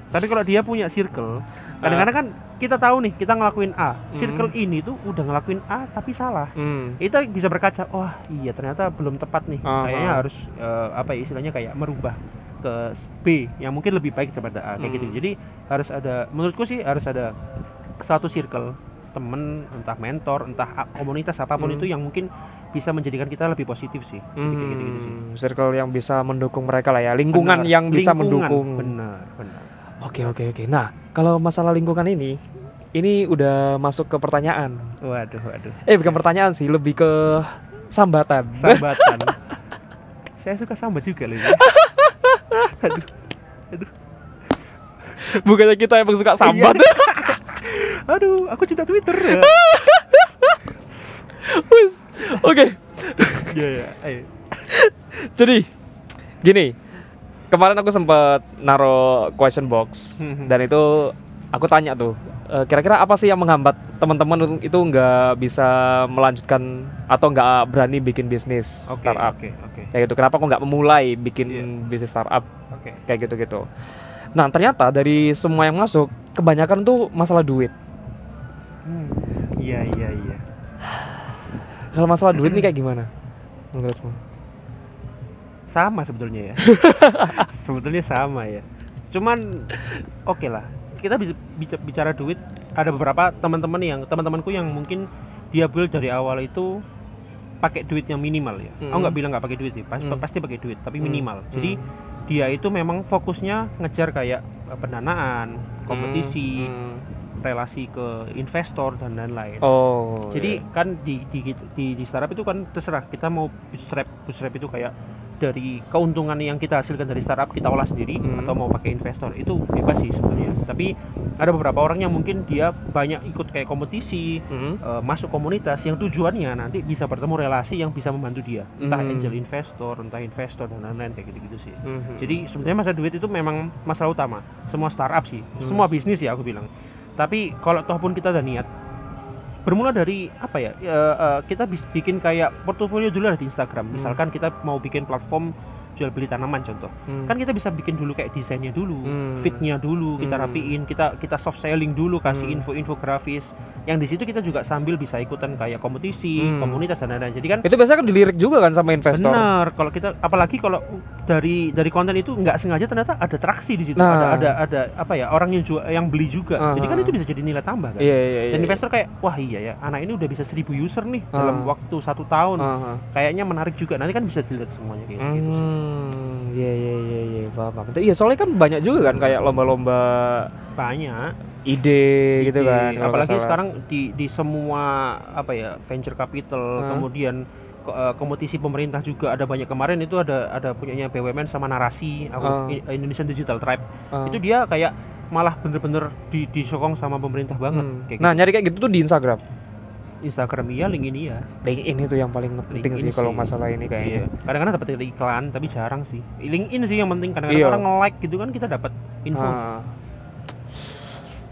Speaker 2: tapi kalau dia punya circle kadang-kadang kan kita tahu nih kita ngelakuin A circle ini tuh udah ngelakuin A tapi salah
Speaker 1: Hmm.
Speaker 2: kita bisa berkaca wah iya ternyata belum tepat nih
Speaker 1: Aha.
Speaker 2: kayaknya harus eh, apa ya istilahnya kayak merubah ke B yang mungkin lebih baik daripada A kayak gitu
Speaker 1: Hmm.
Speaker 2: jadi harus ada menurutku sih harus ada satu circle temen entah mentor entah komunitas apa pun
Speaker 1: Hmm.
Speaker 2: itu yang mungkin bisa menjadikan kita lebih positif sih Jadi kayak gitu-gitu sih
Speaker 1: Hmm, circle yang bisa mendukung mereka lah ya, lingkungan
Speaker 2: Benar.
Speaker 1: yang bisa
Speaker 2: Lingkungan,
Speaker 1: mendukung.
Speaker 2: benar benar
Speaker 1: Oke oke oke. Nah kalau masalah lingkungan ini, ini udah masuk ke pertanyaan.
Speaker 2: waduh waduh
Speaker 1: Eh bukan pertanyaan sih, lebih ke sambatan.
Speaker 2: sambatan saya suka sambat juga loh ini.
Speaker 1: Bukannya kita emang suka sambat.
Speaker 2: aduh aku cinta Twitter ya
Speaker 1: Wes. Oke.
Speaker 2: Iya, iya. Ayo.
Speaker 1: Jadi gini, kemarin aku sempat naro question box
Speaker 2: Hmm,
Speaker 1: dan itu aku tanya tuh, eh, kira-kira apa sih yang menghambat teman-teman itu nggak bisa melanjutkan atau nggak berani bikin bisnis
Speaker 2: Oke,
Speaker 1: startup?
Speaker 2: Oke, oke.
Speaker 1: Kayak gitu. Kenapa kok nggak memulai bikin
Speaker 2: Iya.
Speaker 1: bisnis startup
Speaker 2: Oke.
Speaker 1: kayak gitu-gitu? Nah ternyata dari semua yang masuk, kebanyakan tuh masalah duit.
Speaker 2: Hmm. Iya, iya, iya.
Speaker 1: Kalau masalah duit nih kayak gimana menurutmu?
Speaker 2: Sama sebetulnya ya. sebetulnya sama ya. Cuman oke lah. Kita bisa bica- bicara duit, ada beberapa teman-teman yang teman-temanku yang mungkin dia build dari awal itu pakai duit yang minimal ya. Aku
Speaker 1: Mm.
Speaker 2: nggak bilang nggak pakai duit sih, pas-
Speaker 1: Mm.
Speaker 2: pasti pakai duit, tapi
Speaker 1: Mm.
Speaker 2: minimal. Jadi
Speaker 1: Hmm.
Speaker 2: dia itu memang fokusnya ngejar kayak eh, pendanaan, kompetisi,
Speaker 1: Hmm.
Speaker 2: relasi ke investor dan lain-lain.
Speaker 1: Oh.
Speaker 2: Jadi
Speaker 1: iya.
Speaker 2: kan di, di di di startup itu kan terserah kita mau bootstrap bootstrap itu kayak dari keuntungan yang kita hasilkan dari startup kita olah sendiri
Speaker 1: Hmm.
Speaker 2: atau mau pakai investor itu bebas sih sebenarnya. Tapi ada beberapa orang yang mungkin dia banyak ikut kayak kompetisi,
Speaker 1: Hmm.
Speaker 2: eh, masuk komunitas yang tujuannya nanti bisa bertemu relasi yang bisa membantu dia, entah
Speaker 1: Hmm.
Speaker 2: angel investor, entah investor dan lain-lain kayak gitu-gitu sih.
Speaker 1: Mhm.
Speaker 2: Jadi sebenarnya masalah duit itu memang masalah utama semua startup sih,
Speaker 1: Hmm.
Speaker 2: semua bisnis ya aku bilang. Tapi kalau toh pun kita ada niat, bermula dari apa ya? ya, eh, kita bikin kayak portofolio dulu lah di Instagram.
Speaker 1: Hmm.
Speaker 2: Misalkan kita mau bikin platform jual beli tanaman contoh,
Speaker 1: Hmm.
Speaker 2: kan kita bisa bikin dulu kayak desainnya dulu,
Speaker 1: Hmm.
Speaker 2: fitnya dulu, kita
Speaker 1: Hmm.
Speaker 2: rapiin, kita kita soft selling dulu, kasih
Speaker 1: Hmm.
Speaker 2: info-info grafis. Yang di situ kita juga sambil bisa ikutan kayak kompetisi,
Speaker 1: Hmm.
Speaker 2: komunitas dan lain-lain. Jadi kan
Speaker 1: itu biasanya kan dilirik juga kan sama investor.
Speaker 2: Benar, kalau kita apalagi kalau dari dari konten itu nggak sengaja ternyata ada traksi di situ,
Speaker 1: Nah.
Speaker 2: ada ada ada apa ya orang yang jual yang beli juga. Jadi kan itu bisa jadi nilai tambah kan.
Speaker 1: Iya iya iya.
Speaker 2: Dan investor kayak wah iya ya anak ini udah bisa 1000 user nih
Speaker 1: Ah.
Speaker 2: dalam waktu satu tahun.
Speaker 1: Aha.
Speaker 2: Kayaknya menarik juga. Nanti kan bisa dilihat semuanya kayak gitu. sih.
Speaker 1: Hmm, iya iya iya iya, paham paham. Iya, soalnya kan banyak juga kan kayak lomba-lomba
Speaker 2: Banyak.
Speaker 1: ide, gitu
Speaker 2: Ide.
Speaker 1: kan.
Speaker 2: Apalagi sekarang di di semua apa ya venture capital,
Speaker 1: Ah.
Speaker 2: kemudian eh, kompetisi pemerintah juga ada banyak kemarin itu ada ada punyanya BUMN sama narasi aku. I- Indonesian Digital Tribe
Speaker 1: Ah.
Speaker 2: itu dia kayak malah bener-bener di, disokong sama pemerintah banget
Speaker 1: Hmm.
Speaker 2: kayak
Speaker 1: Nah,
Speaker 2: gitu.
Speaker 1: nyari kayak gitu tuh di Instagram.
Speaker 2: Instagram iya LinkedIn iya
Speaker 1: LinkedIn itu yang paling penting sih kalau masalah ini
Speaker 2: iya
Speaker 1: kayaknya.
Speaker 2: kadang-kadang dapat iklan tapi jarang sih LinkedIn sih yang penting kadang-kadang
Speaker 1: Iya.
Speaker 2: orang nge-like gitu kan kita dapat info
Speaker 1: Ah.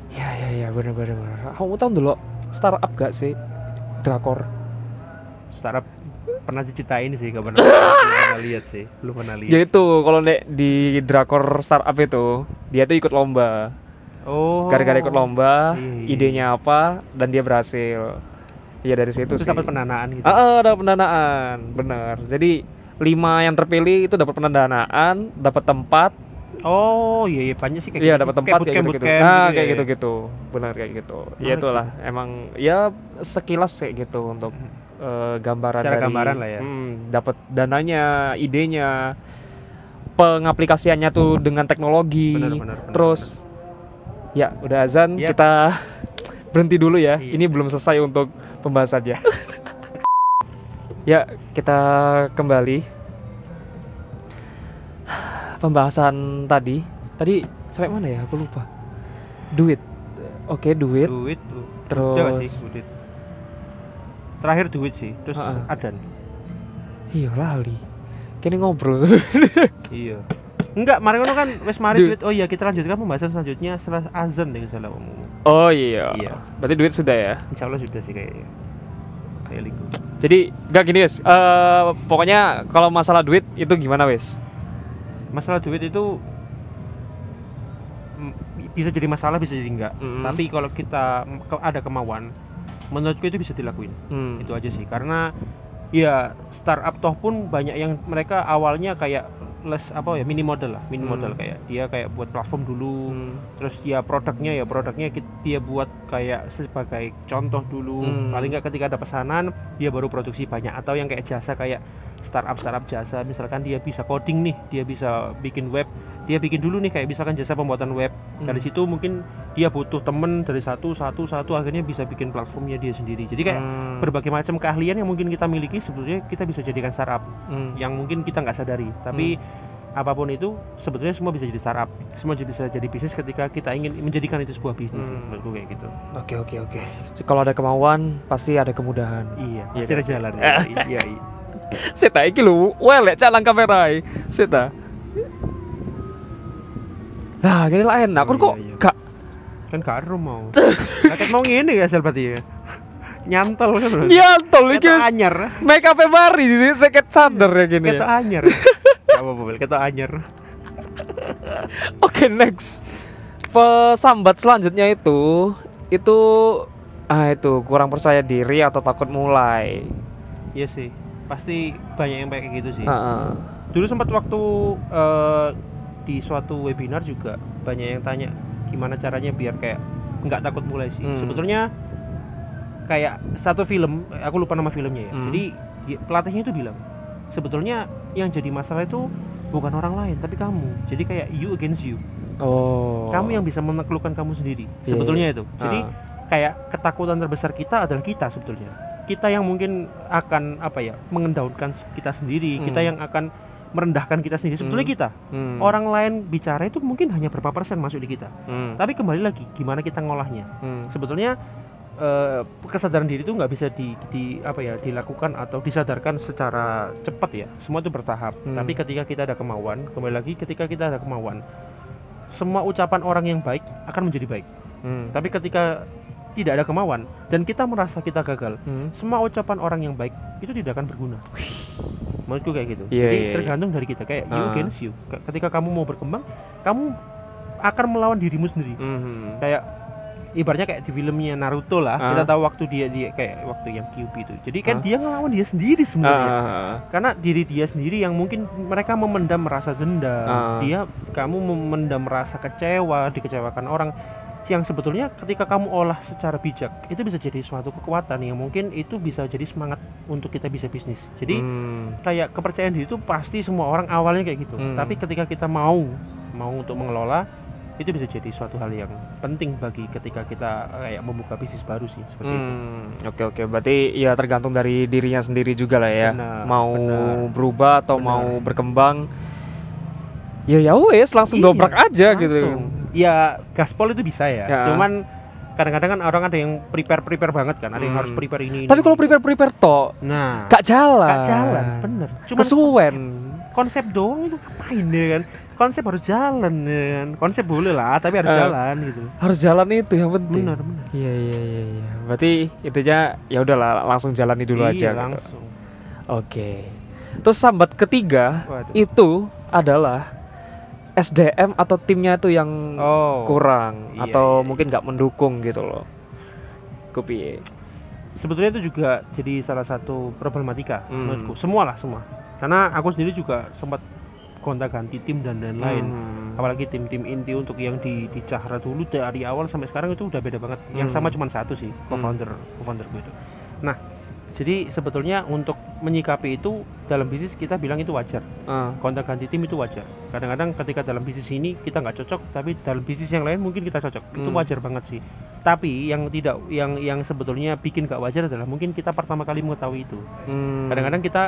Speaker 1: Ya ya ya bener. Kamu tahu dulu startup gak sih? Drakor.
Speaker 2: startup pernah diceritain sih gak pernah, pernah lihat sih belum pernah lihat
Speaker 1: Ya itu kalau nek di drakor startup itu dia tuh ikut lomba.
Speaker 2: oh
Speaker 1: Gara-gara ikut lomba,
Speaker 2: Iya, iya.
Speaker 1: idenya apa dan dia berhasil. Ya dari situ
Speaker 2: terus
Speaker 1: sih.
Speaker 2: dapat pendanaan gitu
Speaker 1: Ah, ah, dapat pendanaan, bener. Jadi lima yang terpilih itu dapat pendanaan, dapat tempat,
Speaker 2: oh iya iya banyak sih kayak
Speaker 1: iya
Speaker 2: gitu.
Speaker 1: dapat tempat kayak gitu,
Speaker 2: bootcamp
Speaker 1: Nah,
Speaker 2: gitu
Speaker 1: kayak
Speaker 2: ya.
Speaker 1: gitu-gitu, benar kayak gitu. Ya
Speaker 2: Menarik
Speaker 1: itulah, emang ya sekilas kayak gitu untuk eh, gambaran
Speaker 2: Secara
Speaker 1: dari
Speaker 2: gambaran lah ya.
Speaker 1: hmm, dapat dananya, idenya, pengaplikasiannya tuh dengan teknologi.
Speaker 2: Benar, benar, benar,
Speaker 1: Terus ya udah azan
Speaker 2: Yap.
Speaker 1: kita berhenti dulu ya.
Speaker 2: Iya.
Speaker 1: Ini belum selesai untuk pembahasannya. ya, kita kembali pembahasan tadi. Tadi sampai mana ya? Aku lupa. Duit. Oke, duit.
Speaker 2: duit tuh
Speaker 1: Terus
Speaker 2: sih duit terakhir duit sih terus
Speaker 1: Ha-ha.
Speaker 2: adan
Speaker 1: Iya lali. Kini ngobrol.
Speaker 2: iya Enggak, mari ngono kan wis mari
Speaker 1: Duit.
Speaker 2: Oh iya, kita lanjutkan pembahasan selanjutnya setelah azan deh salah ngomong.
Speaker 1: Oh iya.
Speaker 2: Iya.
Speaker 1: Berarti duit sudah ya.
Speaker 2: Insya Allah sudah sih kayaknya. Kayak liku.
Speaker 1: Jadi gak gini wes. Eh, pokoknya kalau masalah duit itu gimana wes?
Speaker 2: Masalah duit itu mm, bisa jadi masalah bisa jadi enggak.
Speaker 1: Mm.
Speaker 2: Tapi kalau kita mm, ada kemauan, menurutku itu bisa dilakuin.
Speaker 1: Hmm.
Speaker 2: Itu aja sih. Karena ya startup toh pun banyak yang mereka awalnya kayak les apa ya mini model lah, mini
Speaker 1: Hmm.
Speaker 2: model kayak dia kayak buat platform dulu.
Speaker 1: Hmm.
Speaker 2: terus ya produknya ya produknya dia buat kayak sebagai contoh dulu
Speaker 1: Hmm.
Speaker 2: paling nggak ketika ada pesanan dia baru produksi banyak atau yang kayak jasa kayak startup startup jasa misalkan dia bisa coding nih dia bisa bikin web dia bikin dulu nih kayak misalkan jasa pembuatan web dari
Speaker 1: Hmm.
Speaker 2: situ mungkin dia butuh temen dari satu satu satu akhirnya bisa bikin platformnya dia sendiri jadi kayak
Speaker 1: Hmm.
Speaker 2: berbagai macam keahlian yang mungkin kita miliki sebetulnya kita bisa jadikan startup
Speaker 1: Hmm.
Speaker 2: yang mungkin kita nggak sadari tapi apa pun itu sebetulnya semua bisa jadi startup semua bisa jadi bisnis ketika kita ingin menjadikan itu sebuah bisnis
Speaker 1: Hmm.
Speaker 2: menurutku kayak gitu
Speaker 1: Oke oke oke. Kalau ada kemauan pasti ada kemudahan.
Speaker 2: iya
Speaker 1: Iya
Speaker 2: pasti ada jalan ya. iya iya
Speaker 1: Seta iki lho, welek cak lang kamera Seta. Nah, gini lah enak. Kok
Speaker 2: iya.
Speaker 1: gak
Speaker 2: kan karo mau Rakyat mau ngene ya sel berarti ya nyantol kan bro
Speaker 1: nyantol iki
Speaker 2: Ketok anyar
Speaker 1: make up mari seket sadar ya gini.
Speaker 2: ketok
Speaker 1: ya.
Speaker 2: anyar Gak apa-apa ketok anyar
Speaker 1: Oke, next. Pesambat selanjutnya itu itu ah itu kurang percaya diri atau takut mulai.
Speaker 2: iya sih pasti banyak yang kayak gitu sih
Speaker 1: Heeh.
Speaker 2: dulu sempat waktu eh, di suatu webinar juga banyak yang tanya gimana caranya biar kayak nggak takut mulai sih
Speaker 1: Hmm.
Speaker 2: sebetulnya kayak satu film aku lupa nama filmnya ya
Speaker 1: Hmm.
Speaker 2: jadi di- pelatihnya itu bilang sebetulnya yang jadi masalah itu bukan orang lain tapi kamu jadi kayak you against you
Speaker 1: Oh.
Speaker 2: kamu yang bisa menaklukkan kamu sendiri
Speaker 1: Iya,
Speaker 2: sebetulnya itu jadi
Speaker 1: Ah.
Speaker 2: kayak ketakutan terbesar kita adalah kita sebetulnya kita yang mungkin akan apa ya mengendaunkan kita sendiri kita
Speaker 1: Hmm.
Speaker 2: yang akan merendahkan kita sendiri sebetulnya
Speaker 1: Hmm.
Speaker 2: kita
Speaker 1: Hmm.
Speaker 2: orang lain bicara itu mungkin hanya berapa persen masuk di kita
Speaker 1: Hmm.
Speaker 2: tapi kembali lagi gimana kita ngolahnya
Speaker 1: Hmm.
Speaker 2: sebetulnya eh, kesadaran diri itu nggak bisa di, di apa ya dilakukan atau disadarkan secara cepat ya semua itu bertahap
Speaker 1: Hmm.
Speaker 2: tapi ketika kita ada kemauan kembali lagi ketika kita ada kemauan semua ucapan orang yang baik akan menjadi baik
Speaker 1: Hmm.
Speaker 2: tapi ketika tidak ada kemauan dan kita merasa kita gagal
Speaker 1: Hmm.
Speaker 2: semua ucapan orang yang baik itu tidak akan berguna menurutku kayak gitu
Speaker 1: Iya,
Speaker 2: jadi
Speaker 1: iya, iya.
Speaker 2: tergantung dari kita kayak you
Speaker 1: Ah.
Speaker 2: against you Ke- ketika kamu mau berkembang kamu akan melawan dirimu sendiri
Speaker 1: Hmm.
Speaker 2: kayak ibaratnya kayak di filmnya Naruto lah
Speaker 1: Ah.
Speaker 2: kita tahu waktu dia dia kayak waktu yang Kyuubi itu jadi kan
Speaker 1: Ah.
Speaker 2: dia ngelawan dia sendiri sebenarnya
Speaker 1: Ah.
Speaker 2: karena diri dia sendiri yang mungkin mereka memendam rasa dendam
Speaker 1: Ah.
Speaker 2: dia kamu memendam rasa kecewa dikecewakan orang yang sebetulnya ketika kamu olah secara bijak itu bisa jadi suatu kekuatan yang mungkin itu bisa jadi semangat untuk kita bisa bisnis jadi
Speaker 1: Hmm.
Speaker 2: kayak kepercayaan diri itu pasti semua orang awalnya kayak gitu
Speaker 1: Hmm.
Speaker 2: tapi ketika kita mau mau untuk mengelola itu bisa jadi suatu hal yang penting bagi ketika kita eh, kayak membuka bisnis baru sih seperti itu
Speaker 1: Hmm, oke oke. Berarti ya tergantung dari dirinya sendiri juga lah ya.
Speaker 2: Benar,
Speaker 1: mau
Speaker 2: benar.
Speaker 1: berubah atau
Speaker 2: Benar.
Speaker 1: mau berkembang. Ya ya wes langsung
Speaker 2: Iya,
Speaker 1: dobrak aja gitu.
Speaker 2: langsung. ya gaspol itu bisa ya,
Speaker 1: Ya.
Speaker 2: cuman kadang-kadang kan orang ada yang prepare prepare banget kan ada yang
Speaker 1: Hmm.
Speaker 2: harus prepare ini, ini,
Speaker 1: Tapi kalau prepare prepare toh
Speaker 2: nah
Speaker 1: gak jalan.
Speaker 2: gak jalan bener Cuman
Speaker 1: Kesuwen.
Speaker 2: konsep doang itu ngapain ya kan konsep harus jalan ya kan konsep boleh lah tapi harus
Speaker 1: Eh.
Speaker 2: jalan gitu
Speaker 1: Harus jalan itu yang penting.
Speaker 2: bener bener
Speaker 1: Iya iya iya iya. Berarti intinya ya udahlah langsung jalani dulu
Speaker 2: Iya,
Speaker 1: aja gitu.
Speaker 2: langsung
Speaker 1: Oke. Terus sambat ketiga
Speaker 2: Waduh.
Speaker 1: itu adalah SDM atau timnya itu yang
Speaker 2: oh
Speaker 1: kurang
Speaker 2: Iya,
Speaker 1: atau
Speaker 2: iya,
Speaker 1: mungkin nggak mendukung gitu loh. Kupi.
Speaker 2: sebetulnya itu juga jadi salah satu problematika
Speaker 1: Hmm.
Speaker 2: menurutku semua lah semua karena aku sendiri juga sempat gonta ganti tim dan lain-lain
Speaker 1: Hmm.
Speaker 2: apalagi tim-tim inti untuk yang di di Cahra dulu dari awal sampai sekarang itu udah beda banget yang
Speaker 1: Hmm.
Speaker 2: sama cuma satu sih co-founder co-founder gue itu nah jadi sebetulnya untuk menyikapi itu dalam bisnis kita bilang itu wajar
Speaker 1: Ah.
Speaker 2: gonta ganti tim itu wajar kadang-kadang ketika dalam bisnis ini kita nggak cocok tapi dalam bisnis yang lain mungkin kita cocok itu
Speaker 1: Hmm.
Speaker 2: wajar banget sih tapi yang tidak yang yang sebetulnya bikin gak wajar adalah mungkin kita pertama kali mengetahui itu
Speaker 1: Hmm.
Speaker 2: kadang-kadang kita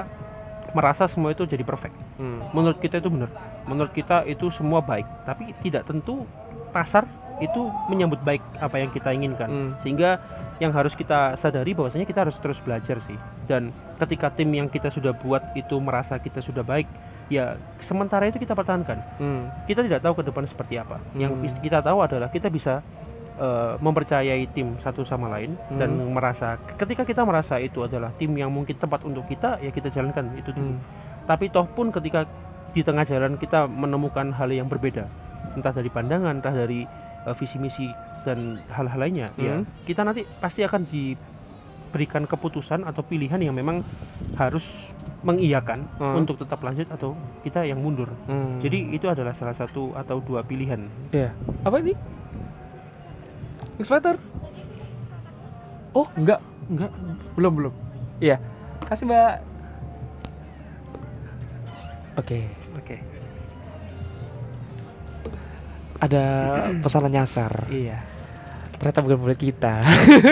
Speaker 2: merasa semua itu jadi perfect
Speaker 1: Hmm.
Speaker 2: menurut kita itu benar menurut kita itu semua baik tapi tidak tentu pasar itu menyambut baik apa yang kita inginkan
Speaker 1: Hmm.
Speaker 2: sehingga yang harus kita sadari bahwasanya kita harus terus belajar sih dan ketika tim yang kita sudah buat itu merasa kita sudah baik ya sementara itu kita pertahankan
Speaker 1: Hmm.
Speaker 2: kita tidak tahu ke depan seperti apa yang
Speaker 1: Hmm.
Speaker 2: bis- kita tahu adalah kita bisa eh, mempercayai tim satu sama lain dan
Speaker 1: Hmm.
Speaker 2: merasa ketika kita merasa itu adalah tim yang mungkin tepat untuk kita ya kita jalankan itu dulu
Speaker 1: Hmm.
Speaker 2: tapi toh pun ketika di tengah jalan kita menemukan hal yang berbeda entah dari pandangan entah dari eh, visi misi dan hal-hal lainnya ya
Speaker 1: Hmm.
Speaker 2: kita nanti pasti akan diberikan keputusan atau pilihan yang memang harus mengiyakan
Speaker 1: Hmm.
Speaker 2: untuk tetap lanjut atau kita yang mundur
Speaker 1: Hmm.
Speaker 2: jadi itu adalah salah satu atau dua pilihan
Speaker 1: Iya. Apa ini? X-Factor? Oh, enggak.
Speaker 2: enggak
Speaker 1: Belum, belum. Iya. Kasih, Mbak. Oke.
Speaker 2: oke
Speaker 1: Ada pesanan nyasar.
Speaker 2: iya
Speaker 1: Ternyata bukan buat kita.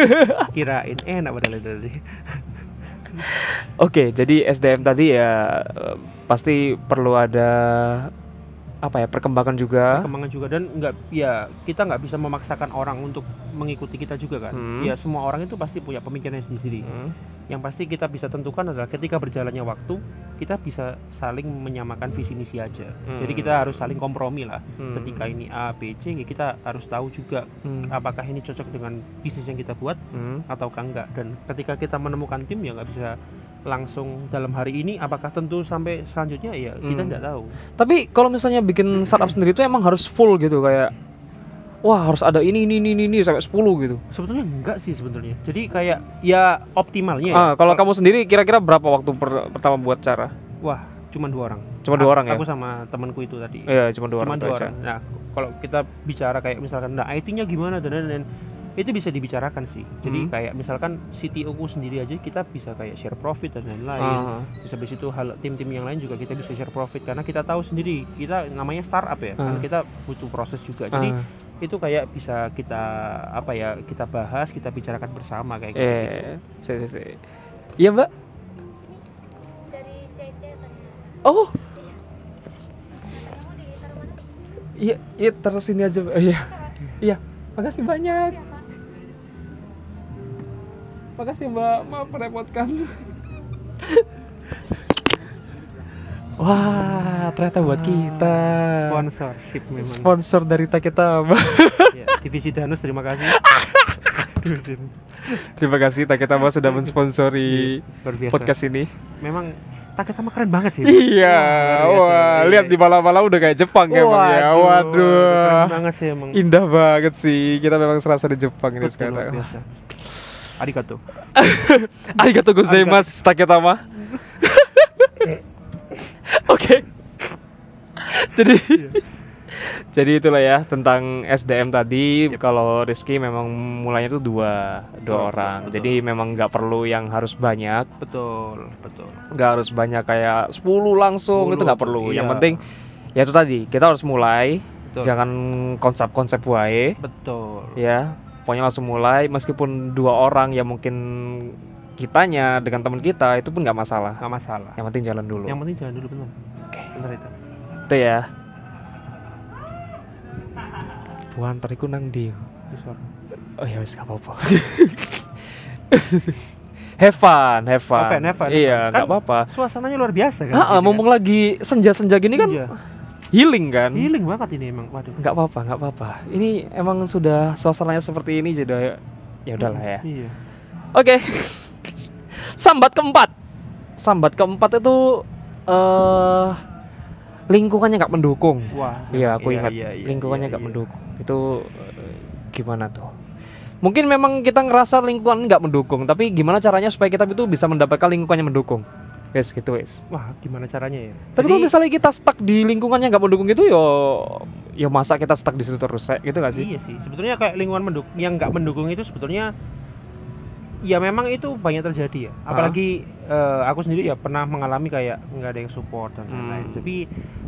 Speaker 2: kirain enak padahal tadi
Speaker 1: Oke, jadi SDM tadi ya eh, pasti perlu ada apa ya perkembangan juga.
Speaker 2: perkembangan juga dan enggak ya kita nggak bisa memaksakan orang untuk mengikuti kita juga kan
Speaker 1: Hmm.
Speaker 2: ya semua orang itu pasti punya pemikirannya sendiri
Speaker 1: Hmm.
Speaker 2: yang pasti kita bisa tentukan adalah ketika berjalannya waktu kita bisa saling menyamakan visi misi aja
Speaker 1: Hmm.
Speaker 2: jadi kita harus saling kompromi lah
Speaker 1: Hmm.
Speaker 2: ketika ini A B C ya kita harus tahu juga
Speaker 1: Hmm.
Speaker 2: apakah ini cocok dengan bisnis yang kita buat
Speaker 1: Hmm.
Speaker 2: ataukah enggak dan ketika kita menemukan tim ya nggak bisa langsung dalam hari ini apakah tentu sampai selanjutnya ya kita
Speaker 1: Hmm.
Speaker 2: nggak tahu
Speaker 1: Tapi kalau misalnya bikin startup sendiri itu emang harus full gitu kayak wah harus ada ini ini ini ini sampai 10 gitu.
Speaker 2: sebetulnya enggak sih sebetulnya jadi kayak ya optimalnya ya.
Speaker 1: Ah, kalau kamu sendiri kira-kira berapa waktu per- pertama buat cara?
Speaker 2: wah cuma dua orang
Speaker 1: Cuma dua orang ya?
Speaker 2: aku sama temanku itu tadi
Speaker 1: Iya, cuma dua
Speaker 2: cuma
Speaker 1: orang
Speaker 2: dua orang nah kalau kita bicara kayak misalkan nah IT-nya gimana dan dan itu bisa dibicarakan sih jadi
Speaker 1: Hmm.
Speaker 2: kayak misalkan CTO ku sendiri aja kita bisa kayak share profit dan lain-lain
Speaker 1: Ah,
Speaker 2: Terus habis itu hal tim-tim yang lain juga kita bisa share profit karena kita tahu sendiri kita namanya startup ya
Speaker 1: Ah.
Speaker 2: karena kita butuh proses juga jadi
Speaker 1: ah.
Speaker 2: itu kayak bisa kita apa ya kita bahas kita bicarakan bersama kayak gitu
Speaker 1: Eh, si, si, si. Iya, Mbak.
Speaker 3: dari Cece tadi.
Speaker 1: Oh,
Speaker 3: mana?
Speaker 1: iya, iya terus ini aja. Mbak. Iya. Iya, makasih banyak.
Speaker 3: Iya.
Speaker 1: Makasih Mbak, maaf merepotkan. Wah, ternyata buat kita.
Speaker 2: sponsorship memang
Speaker 1: Sponsor dari kita, Mbak.
Speaker 2: ya, divisi Danus terima kasih
Speaker 1: Terima kasih Taketama sudah mensponsori
Speaker 2: biasa
Speaker 1: podcast ini.
Speaker 2: memang Taketama keren banget sih
Speaker 1: Iya,
Speaker 2: biasa.
Speaker 1: wah,
Speaker 2: Iya,
Speaker 1: lihat
Speaker 2: iya.
Speaker 1: di malam-malam udah kayak Jepang ya, Bang ya.
Speaker 2: keren
Speaker 1: Waduh.
Speaker 2: banget sih emang
Speaker 1: Indah banget sih. Kita memang serasa di Jepang ini
Speaker 2: Betul, luar
Speaker 1: sekarang.
Speaker 2: biasa arigato
Speaker 1: Arigato gozaimasu Taketama. Oke. Jadi Jadi itulah ya tentang SDM tadi. Kalau Rizky memang mulainya tuh dua dua
Speaker 2: Betul,
Speaker 1: orang.
Speaker 2: betul.
Speaker 1: Jadi memang nggak perlu yang harus banyak,
Speaker 2: betul betul
Speaker 1: nggak harus banyak kayak 10 langsung itu
Speaker 2: 10,
Speaker 1: nggak perlu. Yang
Speaker 2: iya.
Speaker 1: penting ya itu tadi kita harus mulai,
Speaker 2: betul
Speaker 1: jangan konsep-konsep wae
Speaker 2: betul
Speaker 1: ya. Pokoknya langsung mulai meskipun dua orang ya mungkin kitanya dengan teman kita itu pun nggak masalah.
Speaker 2: nggak masalah
Speaker 1: Yang penting jalan dulu.
Speaker 2: yang penting jangan dulu benar
Speaker 1: Oke.
Speaker 2: benar itu
Speaker 1: Itu ya. Buan teriku nang di. Oh ya wis gak apa-apa. have fun, have fun.
Speaker 2: Have fun, have fun,
Speaker 1: Iya, nggak
Speaker 2: Kan
Speaker 1: apa-apa.
Speaker 2: suasananya luar biasa kan
Speaker 1: Ah,
Speaker 2: sini
Speaker 1: mumpung lagi senja-senja gini kan
Speaker 2: Iya.
Speaker 1: Healing kan?
Speaker 2: healing banget ini emang waduh
Speaker 1: Nggak apa-apa, nggak apa-apa. Ini emang sudah suasananya seperti ini jadi ya udahlah ya.
Speaker 2: iya
Speaker 1: Oke. Sambat keempat. Sambat keempat itu eh lingkungannya nggak mendukung.
Speaker 2: wah
Speaker 1: Iya, aku ingat
Speaker 2: iya, iya,
Speaker 1: lingkungannya
Speaker 2: iya,
Speaker 1: nggak
Speaker 2: iya.
Speaker 1: mendukung. Itu eh, gimana tuh? Mungkin memang kita ngerasa lingkungan nggak mendukung, tapi gimana caranya supaya kita itu bisa mendapatkan lingkungan yang mendukung? Wes gitu wes.
Speaker 2: wah gimana caranya ya
Speaker 1: Tapi kalau misalnya kita stuck di lingkungannya nggak mendukung itu, yo, yo masa kita stuck di situ terus, kayak gitu gak sih?
Speaker 2: Iya sih, sebetulnya kayak lingkungan menduk yang nggak mendukung itu sebetulnya ya memang itu banyak terjadi ya.
Speaker 1: Ah.
Speaker 2: Apalagi eh, aku sendiri ya pernah mengalami kayak nggak ada yang support dan lain-lain.
Speaker 1: Hmm.
Speaker 2: Tapi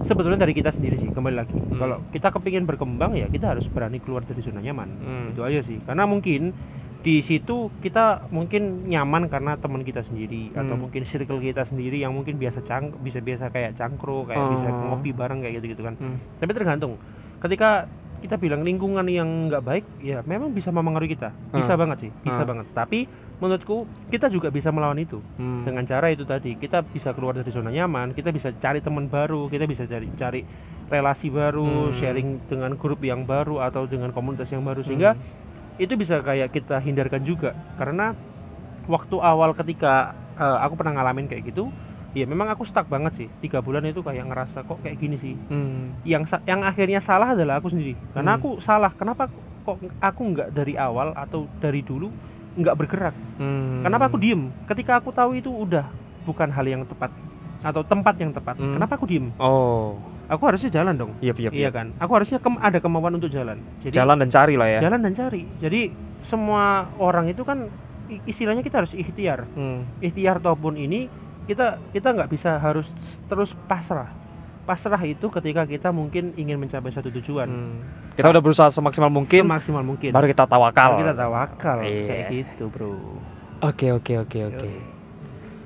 Speaker 2: sebetulnya dari kita sendiri sih kembali lagi.
Speaker 1: Hmm.
Speaker 2: Kalau kita kepingin berkembang ya kita harus berani keluar dari zona nyaman.
Speaker 1: Hmm.
Speaker 2: Itu aja sih. Karena mungkin di situ kita mungkin nyaman karena teman kita sendiri atau
Speaker 1: Hmm.
Speaker 2: mungkin circle kita sendiri yang mungkin biasa cang bisa biasa kayak cangkru kayak bisa
Speaker 1: Oh.
Speaker 2: ngopi bareng kayak gitu-gitu kan
Speaker 1: Hmm.
Speaker 2: tapi tergantung ketika kita bilang lingkungan yang nggak baik ya memang bisa mempengaruhi kita bisa
Speaker 1: Hmm.
Speaker 2: banget sih bisa
Speaker 1: Hmm.
Speaker 2: banget tapi menurutku kita juga bisa melawan itu
Speaker 1: Hmm.
Speaker 2: dengan cara itu tadi kita bisa keluar dari zona nyaman kita bisa cari teman baru kita bisa cari cari relasi baru
Speaker 1: Hmm.
Speaker 2: sharing dengan grup yang baru atau dengan komunitas yang baru sehingga
Speaker 1: Hmm.
Speaker 2: Itu bisa kayak kita hindarkan juga. Karena waktu awal ketika eh, aku pernah ngalamin kayak gitu ya memang aku stuck banget sih. Tiga bulan itu kayak ngerasa kok kayak gini sih.
Speaker 1: Hmm.
Speaker 2: yang yang akhirnya salah adalah aku sendiri. Karena
Speaker 1: Hmm.
Speaker 2: aku salah. Kenapa kok aku nggak dari awal atau dari dulu nggak bergerak?
Speaker 1: Hmm.
Speaker 2: kenapa aku diem? Ketika aku tahu itu udah bukan hal yang tepat atau tempat yang tepat
Speaker 1: Hmm.
Speaker 2: kenapa aku diem?
Speaker 1: Oh,
Speaker 2: aku harusnya jalan dong
Speaker 1: iya iya
Speaker 2: iya kan aku harusnya kem- ada kemauan untuk jalan jadi
Speaker 1: Jalan dan cari lah ya.
Speaker 2: jalan dan cari jadi semua orang itu kan istilahnya kita harus ikhtiar
Speaker 1: Hmm.
Speaker 2: ikhtiar ataupun ini kita kita nggak bisa harus terus pasrah pasrah itu ketika kita mungkin ingin mencapai suatu tujuan
Speaker 1: Hmm. Kita udah berusaha semaksimal mungkin,
Speaker 2: semaksimal mungkin
Speaker 1: baru kita tawakal.
Speaker 2: Baru kita tawakal
Speaker 1: Iya.
Speaker 2: kayak gitu bro
Speaker 1: Oke oke oke oke.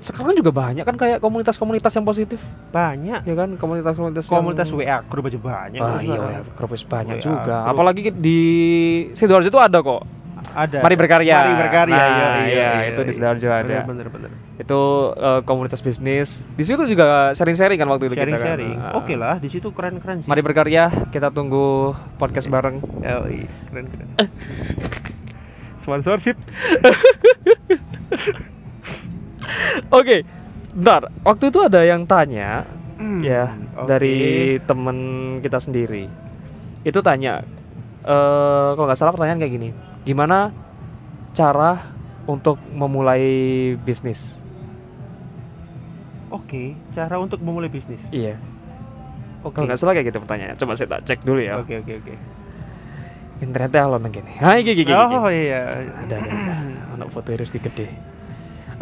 Speaker 1: Sekarang juga banyak kan kayak komunitas-komunitas yang positif,
Speaker 2: banyak
Speaker 1: ya kan komunitas-komunitas yang-
Speaker 2: komunitas WA grup aja banyak
Speaker 1: Ah, iya, ya, grup banyak
Speaker 2: WA
Speaker 1: juga.
Speaker 2: grup.
Speaker 1: Apalagi di sidoarjo itu ada kok.
Speaker 2: ada
Speaker 1: Mari berkarya.
Speaker 2: mari berkarya
Speaker 1: Nah,
Speaker 2: iya,
Speaker 1: iya, itu di Sidoarjo ada.
Speaker 2: bener bener, bener.
Speaker 1: Itu eh, komunitas bisnis. Di situ juga sharing-sharing kan waktu itu
Speaker 2: sharing
Speaker 1: kita kan.
Speaker 2: sharing
Speaker 1: Ah.
Speaker 2: oke lah di situ keren keren sih
Speaker 1: Mari berkarya, kita tunggu podcast bareng.
Speaker 2: Oh, iya. keren keren sponsorship
Speaker 1: Oke. Bentar, waktu itu ada yang tanya ya
Speaker 2: Hmm, oke.
Speaker 1: dari temen kita sendiri. Itu tanya eh kalau nggak salah pertanyaan kayak gini. Gimana cara untuk memulai bisnis?
Speaker 2: oke cara untuk memulai bisnis
Speaker 1: Iya.
Speaker 2: oke
Speaker 1: Kalau nggak salah kayak gitu pertanyaannya. Coba saya tak cek dulu ya.
Speaker 2: oke oke oke
Speaker 1: Internetnya alon gini. Hai gigi gigi.
Speaker 2: oh iya
Speaker 1: Ada ada. ada. Anak foto Rizky gede.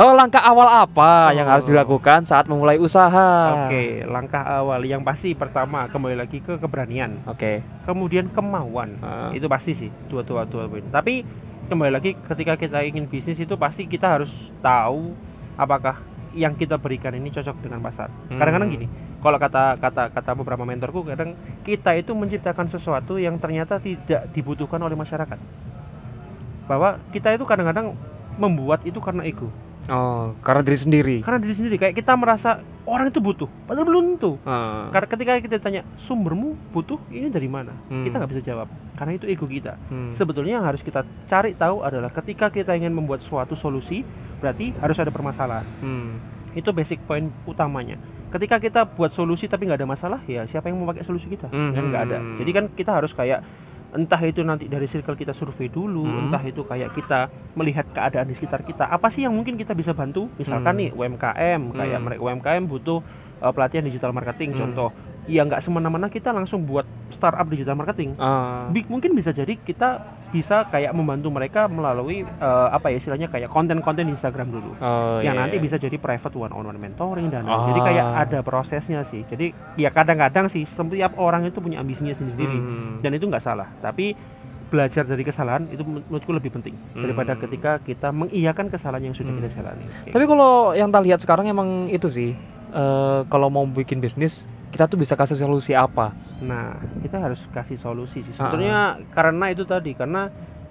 Speaker 1: Oh langkah awal apa yang harus
Speaker 2: Oh.
Speaker 1: dilakukan saat memulai usaha?
Speaker 2: Oke, langkah awal yang pasti pertama kembali lagi ke keberanian,
Speaker 1: Oke.
Speaker 2: kemudian kemauan.
Speaker 1: Ah.
Speaker 2: Itu pasti sih dua dua poin. Tapi kembali lagi ketika kita ingin bisnis itu pasti kita harus tahu apakah yang kita berikan ini cocok dengan pasar.
Speaker 1: Hmm.
Speaker 2: Kadang-kadang gini, kalau kata kata kata beberapa mentorku kadang kita itu menciptakan sesuatu yang ternyata tidak dibutuhkan oleh masyarakat. Bahwa kita itu kadang-kadang membuat itu karena ego.
Speaker 1: Oh, karena diri sendiri.
Speaker 2: Karena diri sendiri kayak kita merasa orang itu butuh, padahal belum tentu.
Speaker 1: Ah.
Speaker 2: Karena ketika kita tanya sumbermu butuh ini dari mana,
Speaker 1: Hmm.
Speaker 2: kita nggak bisa jawab karena itu ego kita.
Speaker 1: Hmm.
Speaker 2: Sebetulnya yang harus kita cari tahu adalah ketika kita ingin membuat suatu solusi, berarti harus ada permasalahan.
Speaker 1: Hmm.
Speaker 2: Itu basic point utamanya. Ketika kita buat solusi tapi nggak ada masalah, ya siapa yang mau pakai solusi kita?
Speaker 1: Hmm.
Speaker 2: Kan nggak ada. Jadi kan kita harus kayak entah itu nanti dari circle kita survei dulu,
Speaker 1: Hmm.
Speaker 2: entah itu kayak kita melihat keadaan di sekitar kita. Apa sih yang mungkin kita bisa bantu? Misalkan
Speaker 1: Hmm.
Speaker 2: nih UMKM, kayak
Speaker 1: Hmm.
Speaker 2: mereka UMKM butuh uh, pelatihan digital marketing
Speaker 1: Hmm.
Speaker 2: contoh. Ya nggak semena-mena kita langsung buat startup digital marketing.
Speaker 1: Ah.
Speaker 2: Bi- mungkin bisa jadi kita bisa kayak membantu mereka melalui uh, apa ya istilahnya kayak konten-konten di Instagram dulu
Speaker 1: Oh,
Speaker 2: yang
Speaker 1: iya,
Speaker 2: nanti
Speaker 1: iya.
Speaker 2: bisa jadi private one on one mentoring dan
Speaker 1: Ah.
Speaker 2: jadi kayak ada prosesnya sih jadi ya kadang-kadang sih setiap orang itu punya ambisinya sendiri
Speaker 1: Hmm.
Speaker 2: dan itu nggak salah tapi belajar dari kesalahan itu menur- menurutku lebih penting daripada
Speaker 1: Hmm.
Speaker 2: ketika kita mengiyakan kesalahan yang sudah
Speaker 1: Hmm.
Speaker 2: kita jalani Oke.
Speaker 1: Tapi kalau yang tak lihat sekarang emang itu sih. Eh, kalau mau bikin bisnis, kita tuh bisa kasih solusi apa?
Speaker 2: nah kita harus kasih solusi
Speaker 1: Ah.
Speaker 2: sih sebetulnya karena itu tadi karena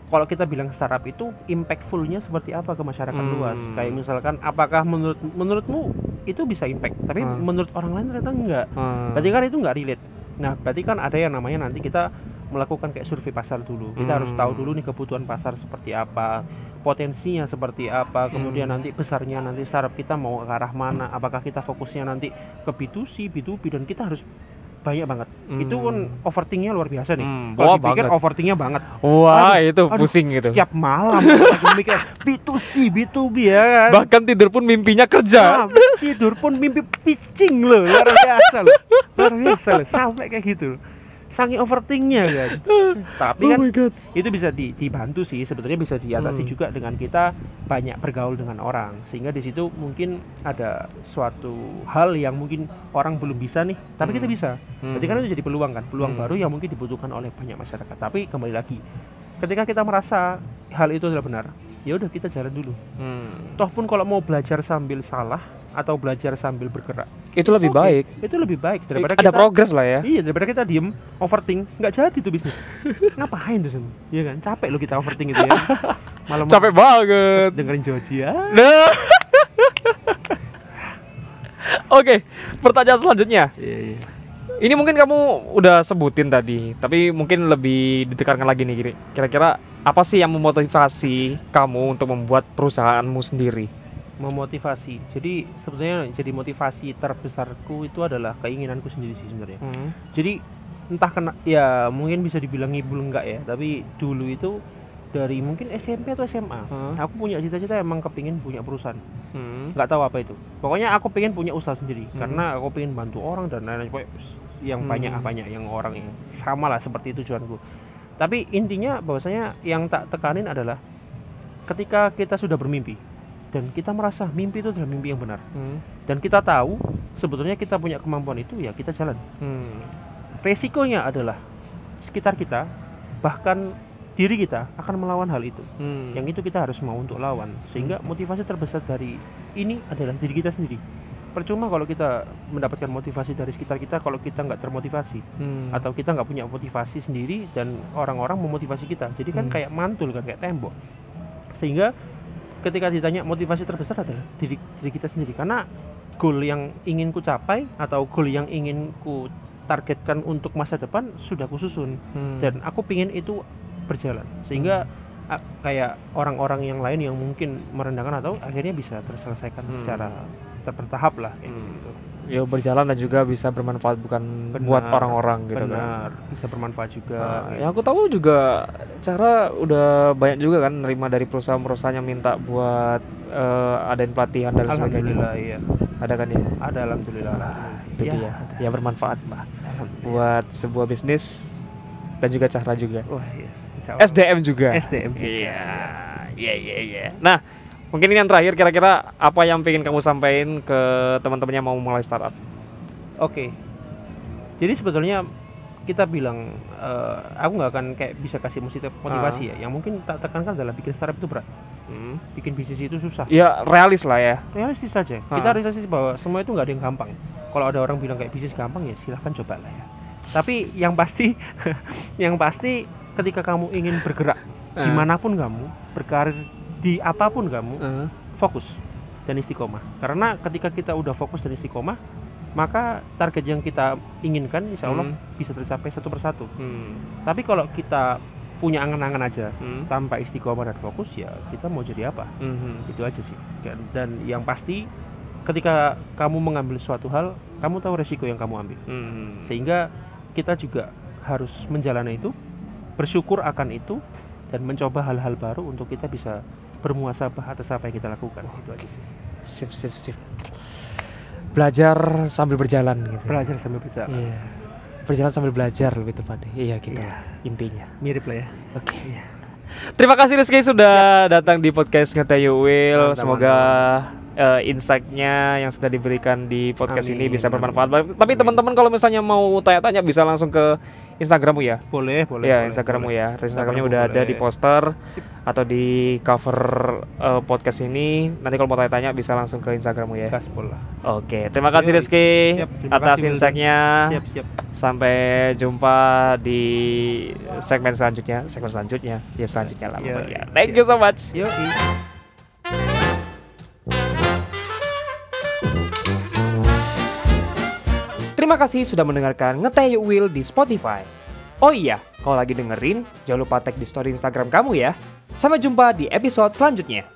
Speaker 2: kalau kita bilang startup itu impactfulnya seperti apa ke masyarakat
Speaker 1: Hmm.
Speaker 2: luas kayak misalkan apakah menurut menurutmu itu bisa impact tapi
Speaker 1: Hmm.
Speaker 2: menurut orang lain ternyata enggak
Speaker 1: Hmm.
Speaker 2: Berarti kan itu nggak relate. Nah, berarti kan ada yang namanya nanti kita melakukan kayak survei pasar dulu. Kita harus tahu
Speaker 1: Hmm.
Speaker 2: dulu nih kebutuhan pasar seperti apa, potensinya seperti apa, kemudian
Speaker 1: Hmm.
Speaker 2: nanti besarnya nanti startup kita mau ke arah mana, apakah kita fokusnya nanti ke B2C, B2B dan kita harus banyak banget. Itu kan
Speaker 1: Hmm.
Speaker 2: overthinknya luar biasa nih.
Speaker 1: Hmm,
Speaker 2: Kalau dipikir
Speaker 1: banget.
Speaker 2: overthinknya banget.
Speaker 1: Wah,
Speaker 2: Aduh,
Speaker 1: itu
Speaker 2: aduh,
Speaker 1: pusing gitu.
Speaker 2: Setiap malam mikir B2C, B2B ya kan.
Speaker 1: Bahkan tidur pun mimpinya kerja.
Speaker 2: Ah, tidur pun mimpi pitching loh luar biasa loh luar biasa loh sampai kayak gitu saking overthinknya kan tapi kan
Speaker 1: Oh god.
Speaker 2: itu bisa di- dibantu sih sebetulnya bisa diatasi
Speaker 1: Hmm.
Speaker 2: juga dengan kita banyak bergaul dengan orang sehingga di situ mungkin ada suatu hal yang mungkin orang belum bisa nih tapi kita
Speaker 1: Hmm.
Speaker 2: bisa berarti kan itu jadi peluang kan peluang
Speaker 1: Hmm.
Speaker 2: baru yang mungkin dibutuhkan oleh banyak masyarakat tapi kembali lagi ketika kita merasa hal itu adalah benar ya udah kita jalan dulu
Speaker 1: Hmm.
Speaker 2: toh pun kalau mau belajar sambil salah atau belajar sambil bergerak
Speaker 1: Itu lebih
Speaker 2: oke,
Speaker 1: baik.
Speaker 2: itu lebih baik daripada
Speaker 1: Ada
Speaker 2: kita
Speaker 1: progres lah ya.
Speaker 2: Iya daripada kita diem overthink nggak jadi tuh bisnis. Ngapain tuh Sen? Iya kan capek lo kita overthink itu ya. Malam
Speaker 1: Capek banget.
Speaker 2: dengerin Joji ya.
Speaker 1: Nah. Oke, pertanyaan selanjutnya.
Speaker 2: Iya iya.
Speaker 1: Ini mungkin kamu udah sebutin tadi, tapi mungkin lebih ditekankan lagi nih. Kira-kira apa sih yang memotivasi kamu untuk membuat perusahaanmu sendiri?
Speaker 2: Memotivasi. Jadi sebetulnya jadi motivasi terbesarku itu adalah keinginanku sendiri sih sebenarnya.
Speaker 1: Hmm.
Speaker 2: Jadi entah kena ya mungkin bisa dibilang ngibul enggak ya, tapi dulu itu dari mungkin SMP atau SMA,
Speaker 1: Hmm.
Speaker 2: aku punya cita-cita emang kepingin punya perusahaan.
Speaker 1: Hmm.
Speaker 2: nggak tahu apa itu pokoknya aku pengen punya usaha sendiri
Speaker 1: Hmm.
Speaker 2: karena aku pengen bantu orang dan lain-lain yang
Speaker 1: Hmm.
Speaker 2: banyak banyak yang orang yang sama lah seperti tujuanku tapi intinya bahwasanya yang tak tekanin adalah ketika kita sudah bermimpi dan kita merasa mimpi itu adalah mimpi yang benar
Speaker 1: Hmm.
Speaker 2: dan kita tahu sebetulnya kita punya kemampuan itu ya kita jalan
Speaker 1: Hmm.
Speaker 2: resikonya adalah sekitar kita bahkan diri kita akan melawan hal itu
Speaker 1: Hmm.
Speaker 2: yang itu kita harus mau untuk lawan sehingga motivasi terbesar dari ini adalah diri kita sendiri percuma kalau kita mendapatkan motivasi dari sekitar kita kalau kita nggak termotivasi
Speaker 1: Hmm.
Speaker 2: atau kita nggak punya motivasi sendiri dan orang-orang memotivasi kita jadi kan
Speaker 1: Hmm.
Speaker 2: kayak mantul kan kayak tembok sehingga ketika ditanya motivasi terbesar adalah diri, diri kita sendiri karena goal yang ingin ku capai atau goal yang ingin ku targetkan untuk masa depan sudah kususun
Speaker 1: Hmm.
Speaker 2: dan aku pingin itu berjalan sehingga a- kayak orang-orang yang lain yang mungkin merendahkan atau akhirnya bisa terselesaikan
Speaker 1: Hmm.
Speaker 2: secara bertahap lah kayak
Speaker 1: Hmm.
Speaker 2: gitu.
Speaker 1: ya berjalan dan juga bisa bermanfaat bukan
Speaker 2: Benar,
Speaker 1: buat orang-orang gitu kan.
Speaker 2: Benar, bisa bermanfaat juga.
Speaker 1: Nah, yang aku tahu juga cara udah banyak juga kan nerima dari perusahaan-perusahaan yang minta buat eh, adain pelatihan dan sebagainya.
Speaker 2: Alhamdulillah iya.
Speaker 1: Ada kan ya?
Speaker 2: Ada alhamdulillah.
Speaker 1: Itu
Speaker 2: Ya,
Speaker 1: dia. Ya bermanfaat,
Speaker 2: alhamdulillah.
Speaker 1: Buat sebuah bisnis dan juga cara juga.
Speaker 2: Wah, iya.
Speaker 1: SDM juga.
Speaker 2: SDM juga.
Speaker 1: Iya. Iya, iya, iya. Nah, mungkin ini yang terakhir kira-kira apa yang pengen kamu sampaikan ke teman-teman yang mau mulai startup?
Speaker 2: Oke. Jadi sebetulnya kita bilang eh, aku nggak akan kayak bisa kasih motivasi motivasi ya. Yang mungkin tak tekankan adalah bikin startup itu berat.
Speaker 1: Hmm.
Speaker 2: Bikin bisnis itu susah.
Speaker 1: Ya realis lah ya.
Speaker 2: realistis saja
Speaker 1: Ha.
Speaker 2: kita realistis bahwa semua itu nggak ada yang gampang kalau ada orang bilang kayak bisnis gampang ya silahkan coba lah ya tapi yang pasti yang pasti ketika kamu ingin bergerak
Speaker 1: Eh.
Speaker 2: di mana pun kamu berkarir di apa pun kamu
Speaker 1: Eh.
Speaker 2: fokus dan istiqomah karena ketika kita udah fokus dan istiqomah maka target yang kita inginkan insya Allah
Speaker 1: Hmm.
Speaker 2: bisa tercapai satu persatu
Speaker 1: Hmm.
Speaker 2: tapi kalau kita punya angan-angan aja
Speaker 1: Hmm.
Speaker 2: tanpa istiqomah dan fokus ya kita mau jadi apa
Speaker 1: Hmm.
Speaker 2: itu aja sih dan, dan yang pasti ketika kamu mengambil suatu hal kamu tahu resiko yang kamu ambil
Speaker 1: Hmm.
Speaker 2: sehingga kita juga harus menjalani itu bersyukur akan itu dan mencoba hal-hal baru untuk kita bisa bermuasabah atas apa yang kita lakukan itu aja sih
Speaker 1: Sip, sip, sip. Belajar sambil berjalan gitu.
Speaker 2: belajar sambil berjalan
Speaker 1: Iya. Berjalan sambil belajar lebih tepatnya. Iya gitu
Speaker 2: Iya.
Speaker 1: intinya.
Speaker 2: mirip lah ya
Speaker 1: Oke.
Speaker 2: Iya.
Speaker 1: Terima kasih Rizky sudah datang di podcast Ngeteyu Will. Semoga eh, insight-nya yang sudah diberikan di podcast ini
Speaker 2: Amin,
Speaker 1: bisa
Speaker 2: amin.
Speaker 1: bermanfaat. Tapi
Speaker 2: Amin.
Speaker 1: teman-teman kalau misalnya mau tanya-tanya bisa langsung ke Instagrammu ya.
Speaker 2: boleh boleh boleh,
Speaker 1: Instagrammu
Speaker 2: boleh.
Speaker 1: ya. Instagramnya udah ada
Speaker 2: boleh.
Speaker 1: di poster atau di cover eh, podcast ini. Nanti kalau mau tanya-tanya bisa langsung ke Instagrammu ya. Oke, terima kasih. Rizky
Speaker 2: Siap, terima
Speaker 1: atas insight-nya.
Speaker 2: siap siap
Speaker 1: Sampai jumpa di segmen selanjutnya, segmen selanjutnya, ya selanjutnya lah pokoknya. Thank you so much.
Speaker 2: Yoi.
Speaker 1: Terima kasih sudah mendengarkan Ngeteh Will di Spotify. Oh iya, kalau lagi dengerin, jangan lupa tag di story Instagram kamu ya. Sampai jumpa di episode selanjutnya.